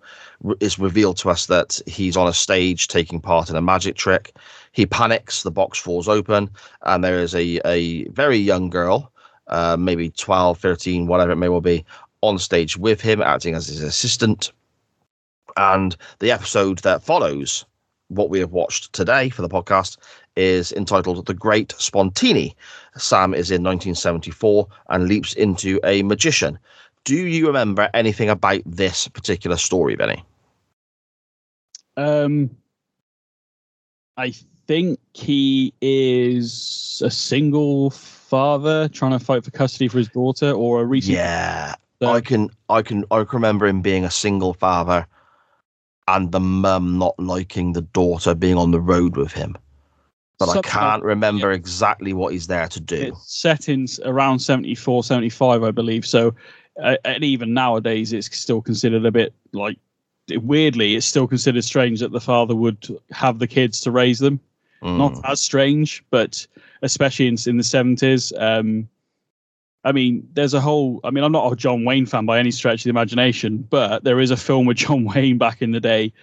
S1: it's revealed to us that he's on a stage taking part in a magic trick. He panics, the box falls open, and there is a a very young girl, uh, maybe 12, 13, whatever it may well be, on stage with him, acting as his assistant. And the episode that follows what we have watched today for the podcast is entitled The Great Spontini. Sam is in 1974 and leaps into a magician. Do you remember anything about this particular story, Benny?
S2: Um, I think he is a single father trying to fight for custody for his daughter, or a recent.
S1: Yeah,
S2: So-
S1: I can, I can, I can remember him being a single father, and the mum not liking the daughter being on the road with him. But I can't remember exactly what he's there to do.
S2: It's set in around 74, 75, I believe. So uh, and even nowadays, it's still considered a bit like weirdly, it's still considered strange that the father would have the kids to raise them.
S1: Mm.
S2: Not as strange, but especially in, in the seventies. Um, I mean, there's a whole. I mean, I'm not a John Wayne fan by any stretch of the imagination, but there is a film with John Wayne back in the day,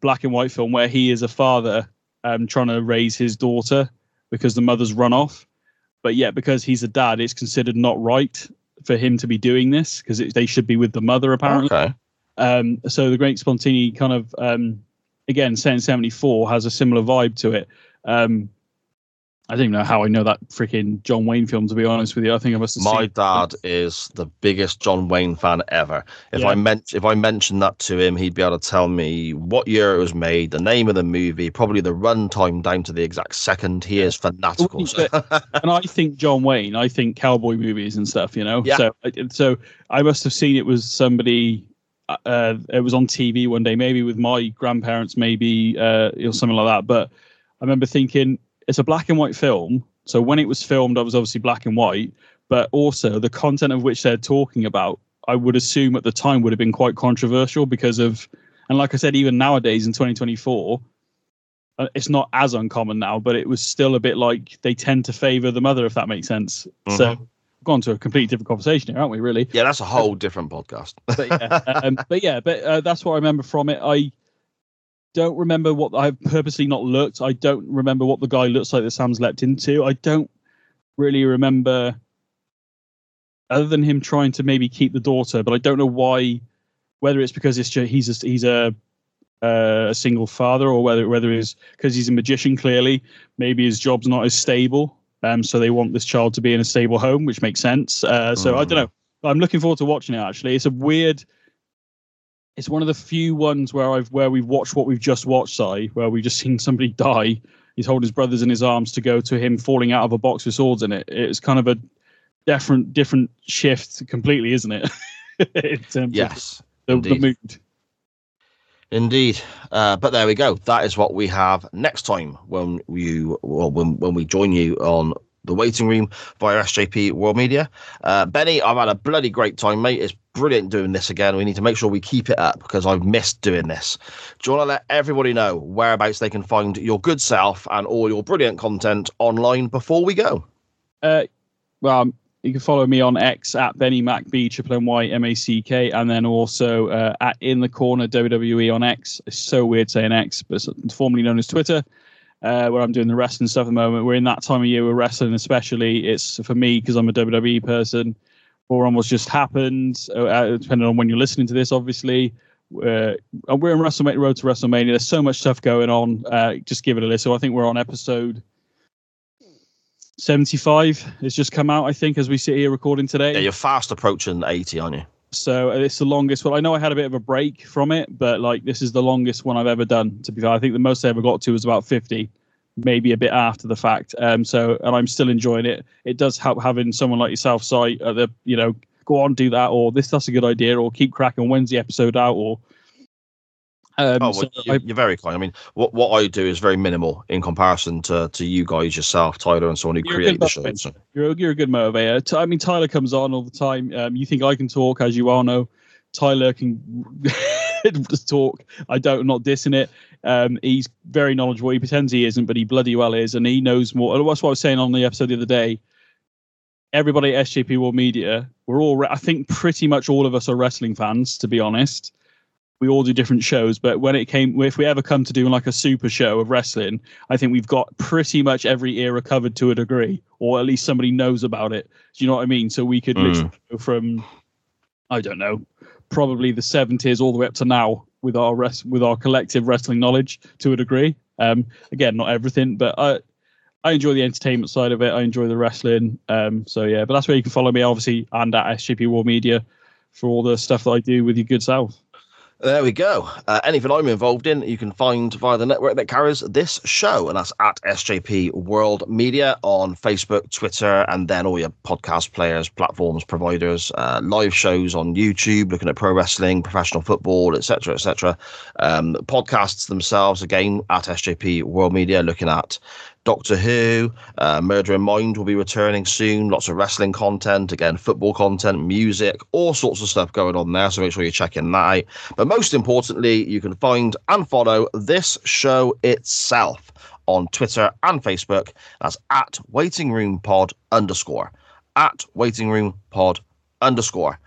S2: black and white film, where he is a father um, trying to raise his daughter because the mother's run off. But yet, because he's a dad, it's considered not right for him to be doing this because they should be with the mother apparently.
S1: Okay.
S2: Um, so the Great Spontini kind of um, again, set in '74 has a similar vibe to it. Um, I don't even know how I know that freaking John Wayne film. To be honest with you, I think I must have.
S1: My dad is the biggest John Wayne fan ever. If
S2: Yeah.
S1: I meant if I mentioned that to him, he'd be able to tell me what year it was made, the name of the movie, probably the runtime down to the exact second. He is fanatical. So-
S2: and I think John Wayne, I think cowboy movies and stuff, you know.
S1: Yeah.
S2: So, so I must have seen it was somebody. Uh, it was on TV one day, maybe with my grandparents, maybe uh, or something like that. But I remember thinking it's a black and white film. So when it was filmed, I was obviously black and white, but also the content of which they're talking about, I would assume at the time would have been quite controversial because of, and like I said, even nowadays in 2024, uh, it's not as uncommon now, but it was still a bit like they tend to favor the mother, if that makes sense. So,
S1: Mhm.
S2: gone to a completely different conversation here, aren't we? Really?
S1: yeah, that's a whole different podcast.
S2: But yeah, um, but yeah, but uh, that's what I remember from it. I don't remember what I've purposely not looked. I don't remember what the guy looks like that Sam's leapt into. I don't really remember, other than him trying to maybe keep the daughter, but I don't know why. Whether it's because it's just, he's a, he's a uh, a single father, or whether whether it's because he's a magician. Clearly, maybe his job's not as stable. Um, so they want this child to be in a stable home, which makes sense. Uh, so I don't know. I'm looking forward to watching it. Actually, it's a weird. It's one of the few ones where I've where we've watched what we've just watched, Si, where we've just seen somebody die. He's holding his brothers in his arms to go to him falling out of a box with swords in it. It's kind of a different different shift completely, isn't it? in terms of
S1: yes,
S2: the, the
S1: indeed.
S2: mood.
S1: indeed. Uh, but there we go. That is what we have next time when you well when when we join you on the waiting room via SJP World Media. Uh, Benny, I've had a bloody great time, mate. It's brilliant doing this again. We need to make sure we keep it up because I've missed doing this. Do you want to let everybody know whereabouts they can find your good self and all your brilliant content online before we go?
S2: Uh, well, you can follow me on X at Benny Mac B triple N Y M A C K, and then also uh, at In the Corner WWE on X. It's so weird saying X, but it's formerly known as Twitter, uh, where I'm doing the wrestling stuff at the moment. We're in that time of year with wrestling, especially. It's for me because I'm a WWE person. Or almost just happened, uh, depending on when you're listening to this, obviously. Uh, we're in WrestleMania, Road to WrestleMania. There's so much stuff going on. Uh, just give it a listen. I think we're on episode 75 It's just come out, I think, as we sit here recording today.
S1: Yeah, you're fast approaching 80, aren't you?
S2: So uh, it's the longest one. I know I had a bit of a break from it, but like this is the longest one I've ever done. To be fair, I think the most I ever got to was about 50, maybe a bit after the fact. Um, so and I'm still enjoying it. It does help having someone like yourself, at the you know go on do that or this that's a good idea or keep cracking. When's the episode out or um,
S1: Oh,
S2: so
S1: well, you,
S2: I-
S1: you're very kind. I mean, what what I do is very minimal in comparison to to you guys yourself, Tyler, and someone who
S2: You're
S1: create the show. So.
S2: You're a, you're a good motivator. I mean, Tyler comes on all the time. Um, you think I can talk, as you all know. Tyler can just talk. I don't, I'm not dissing it. Um, he's very knowledgeable. He pretends he isn't, but he bloody well is, and he knows more. And That's what I was saying on the episode the other day. Everybody at SJP World Media, we're all, re- I think pretty much all of us are wrestling fans, to be honest. We all do different shows, but when it came, if we ever come to doing like a super show of wrestling, I think we've got pretty much every era covered to a degree, or at least somebody knows about it. Do you know what I mean? So we could
S1: Mm.
S2: go from, I don't know, probably the seventies all the way up to now with our rest with our collective wrestling knowledge to a degree. Um, again, not everything, but I I enjoy the entertainment side of it. I enjoy the wrestling. Um, so yeah, but that's where you can follow me, obviously, and at SJP World Media for all the stuff that I do with your good self.
S1: There we go. Uh, anything I'm involved in, you can find via the network that carries this show, and that's at SJP World Media on Facebook, Twitter, and then all your podcast players, platforms, providers, uh, live shows on YouTube, looking at pro wrestling, professional football, etc., etc. Um, podcasts themselves, again, at SJP World Media, looking at Doctor Who, uh, Murder in Mind will be returning soon. Lots of wrestling content, again, football content, music, all sorts of stuff going on there. So make sure you're checking that out. But most importantly, you can find and follow this show itself on Twitter and Facebook. That's at Waiting Room Pod underscore. At Waiting Room Pod underscore.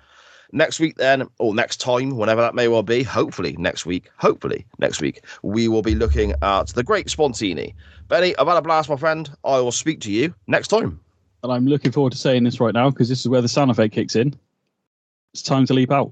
S1: Next week, then, or next time, whenever that may well be, hopefully next week, hopefully next week, we will be looking at the Great Spontini. Benny, I've had a blast, my friend. I will speak to you next time.
S2: And I'm looking forward to saying this right now because this is where the sound effect kicks in. It's time to leap out.